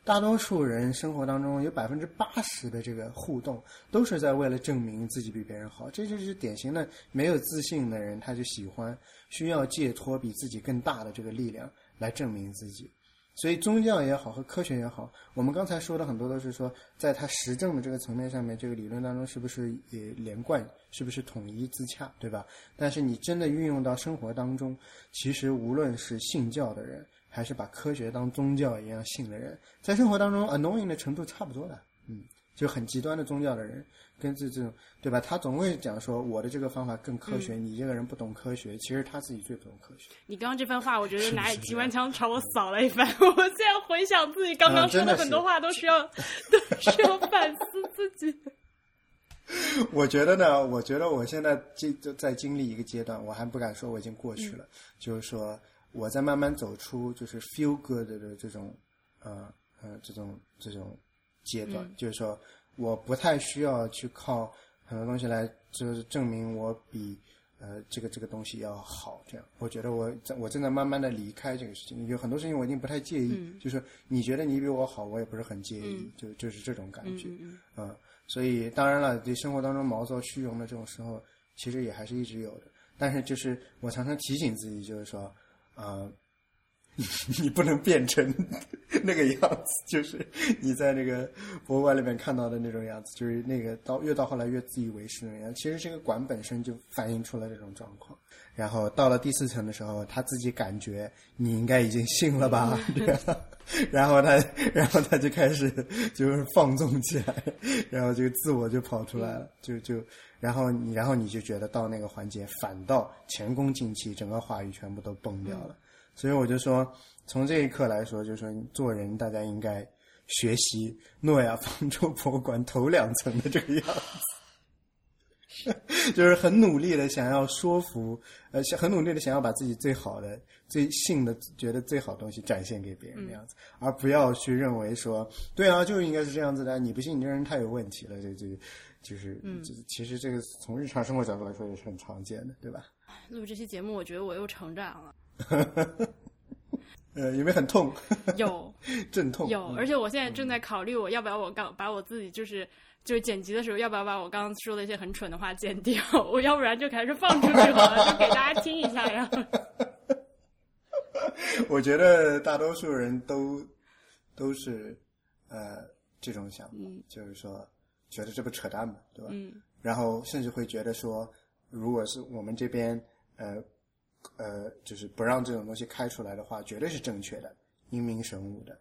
大多数人生活当中有百分之八十的这个互动都是在为了证明自己比别人好，这就是典型的没有自信的人，他就喜欢需要借托比自己更大的这个力量来证明自己。所以宗教也好和科学也好，我们刚才说的很多都是说，在它实证的这个层面上面，这个理论当中是不是也连贯，是不是统一自洽，对吧？但是你真的运用到生活当中，其实无论是信教的人，还是把科学当宗教一样信的人，在生活当中 annoying 的程度差不多的，嗯，就很极端的宗教的人。跟这这种对吧？他总会讲说我的这个方法更科学，你这个人不懂科学，其实他自己最不懂科学。你刚刚这番话，我觉得拿机关枪朝我扫了一番。我现在回想自己刚刚说的很多话，都需要 都需要反思自己。我觉得呢，我觉得我现在经在经历一个阶段，我还不敢说我已经过去了，就是说我在慢慢走出就是 feel good 的这种呃呃这种这种阶段，就是说。我不太需要去靠很多东西来，就是证明我比呃这个这个东西要好。这样，我觉得我我正在慢慢的离开这个事情。有很多事情我已经不太介意，就是你觉得你比我好，我也不是很介意，就就是这种感觉。嗯，所以当然了，对生活当中毛躁虚荣的这种时候，其实也还是一直有的。但是就是我常常提醒自己，就是说，啊。你不能变成 那个样子，就是你在那个博物馆里面看到的那种样子，就是那个到越到后来越自以为是那样。其实这个馆本身就反映出了这种状况。然后到了第四层的时候，他自己感觉你应该已经信了吧，然后他，然后他就开始就是放纵起来，然后就自我就跑出来了，就就，然后你，然后你就觉得到那个环节，反倒前功尽弃，整个话语全部都崩掉了。所以我就说，从这一刻来说，就是说做人大家应该学习诺亚方舟博物馆头两层的这个样子，就是很努力的想要说服，呃，很努力的想要把自己最好的、最信的、觉得最好的东西展现给别人的样子，而不要去认为说，对啊，就应该是这样子的，你不信，你这人太有问题了，这这就是，其实这个从日常生活角度来说也是很常见的，对吧？录这期节目，我觉得我又成长了。呃，有没有很痛？有，阵痛。有，而且我现在正在考虑，我要不要我刚把我自己就是就是剪辑的时候，要不要把我刚刚说的一些很蠢的话剪掉？我要不然就开始放出去好了，就给大家听一下呀。我觉得大多数人都都是呃这种想法，就是说觉得这不扯淡嘛，对吧？嗯。然后甚至会觉得说，如果是我们这边呃。呃，就是不让这种东西开出来的话，绝对是正确的，英明神武的。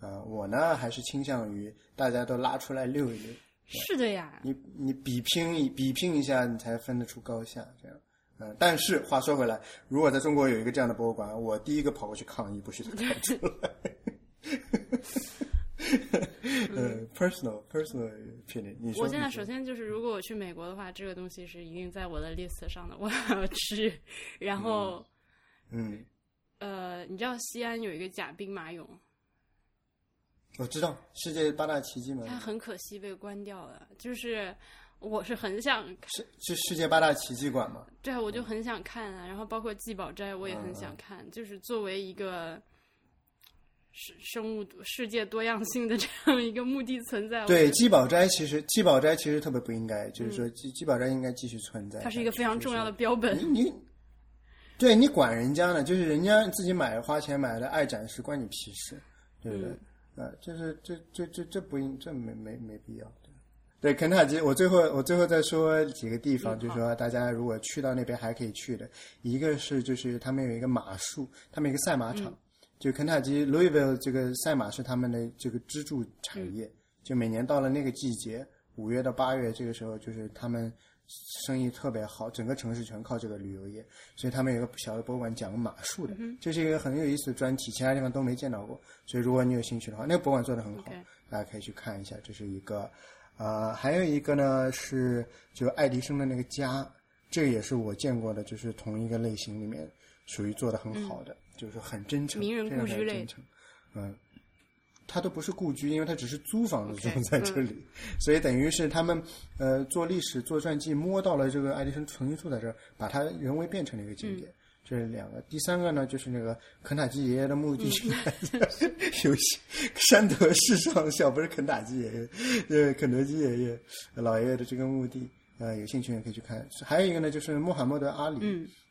呃，我呢还是倾向于大家都拉出来溜一溜。是的呀。你你比拼一比拼一下，你才分得出高下。这样，嗯。但是话说回来，如果在中国有一个这样的博物馆，我第一个跑过去抗议，不许他开出来。呃，personal personal opinion。你说，我现在首先就是，如果我去美国的话，这个东西是一定在我的 list 上的，我要吃。然后，嗯，呃，你知道西安有一个假兵马俑？我知道，世界八大奇迹嘛。它很可惜被关掉了，就是我是很想是是世界八大奇迹馆吗？对啊，我就很想看啊。然后包括季宝斋，我也很想看，就是作为一个。生物世界多样性的这样一个目的存在。对，鸡宝斋其实鸡宝斋其实特别不应该，就是说鸡鸡宝斋应该继续存在。它是一个非常重要的标本。你，你对你管人家呢？就是人家自己买花钱买的爱展示，关你屁事，对不对？啊，就是这这这这不应这没没没必要。对，肯塔基，我最后我最后再说几个地方，就是说大家如果去到那边还可以去的，一个是就是他们有一个马术，他们有一个赛马场。就肯塔基 Louisville 这个赛马是他们的这个支柱产业，就每年到了那个季节，五月到八月这个时候，就是他们生意特别好，整个城市全靠这个旅游业，所以他们有个小的博物馆讲马术的，这是一个很有意思的专题，其他地方都没见到过，所以如果你有兴趣的话，那个博物馆做的很好，大家可以去看一下。这是一个，呃，还有一个呢是就爱迪生的那个家，这也是我见过的，就是同一个类型里面属于做的很好的。就是很真诚，名人故居类，嗯，他都不是故居，因为他只是租房子住在这里，所以等于是他们呃做历史做传记摸到了这个爱迪生曾经住在这儿，把它人为变成了一个景点。这是两个，第三个呢，就是那个肯塔基爷爷的墓地，有山德士上校不是肯塔基爷爷，呃，肯德基爷爷老爷爷的这个墓地，呃，有兴趣也可以去看。还有一个呢，就是穆罕默德阿里，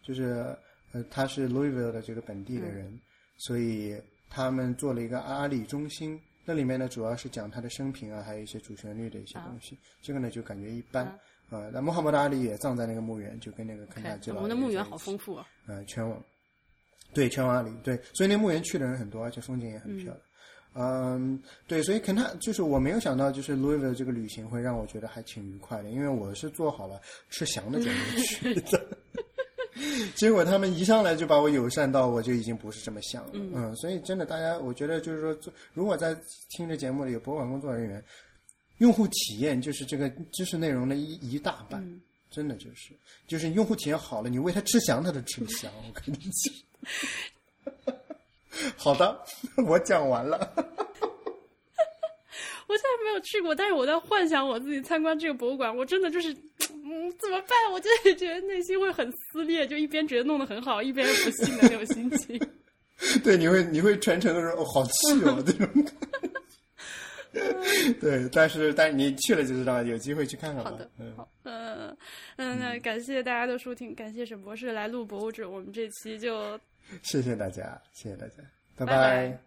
就是呃，他是 Louisville 的这个本地的人，所以他们做了一个阿里中心，那里面呢主要是讲他的生平啊，还有一些主旋律的一些东西。这个呢就感觉一般。啊，那穆罕默德阿里也葬在那个墓园，就跟那个肯塔基老我们的墓园好丰富啊。嗯，全网，对，全网阿里，对，所以那墓园去的人很多，而且风景也很漂亮。嗯，对，所以肯塔就是我没有想到，就是 Louisville 这个旅行会让我觉得还挺愉快的，因为我是做好了吃翔的准备去的，结果他们一上来就把我友善到，我就已经不是这么想了。嗯，所以真的，大家，我觉得就是说，如果在听着节目里有博物馆工作人员。用户体验就是这个知识内容的一一大半，真的就是，就是用户体验好了，你喂他吃翔，他都吃不香。我跟你讲，好的，我讲完了。我现在没有去过，但是我在幻想我自己参观这个博物馆，我真的就是，嗯，怎么办？我真的觉得内心会很撕裂，就一边觉得弄得很好，一边又不信的那种心情。对，你会你会全程都说哦，好气哦，这种。对，但是但是你去了就知道，有机会去看看吧。好的，好，嗯嗯，那感谢大家的收听，感谢沈博士来录博物志，我们这期就谢谢大家，谢谢大家，拜拜。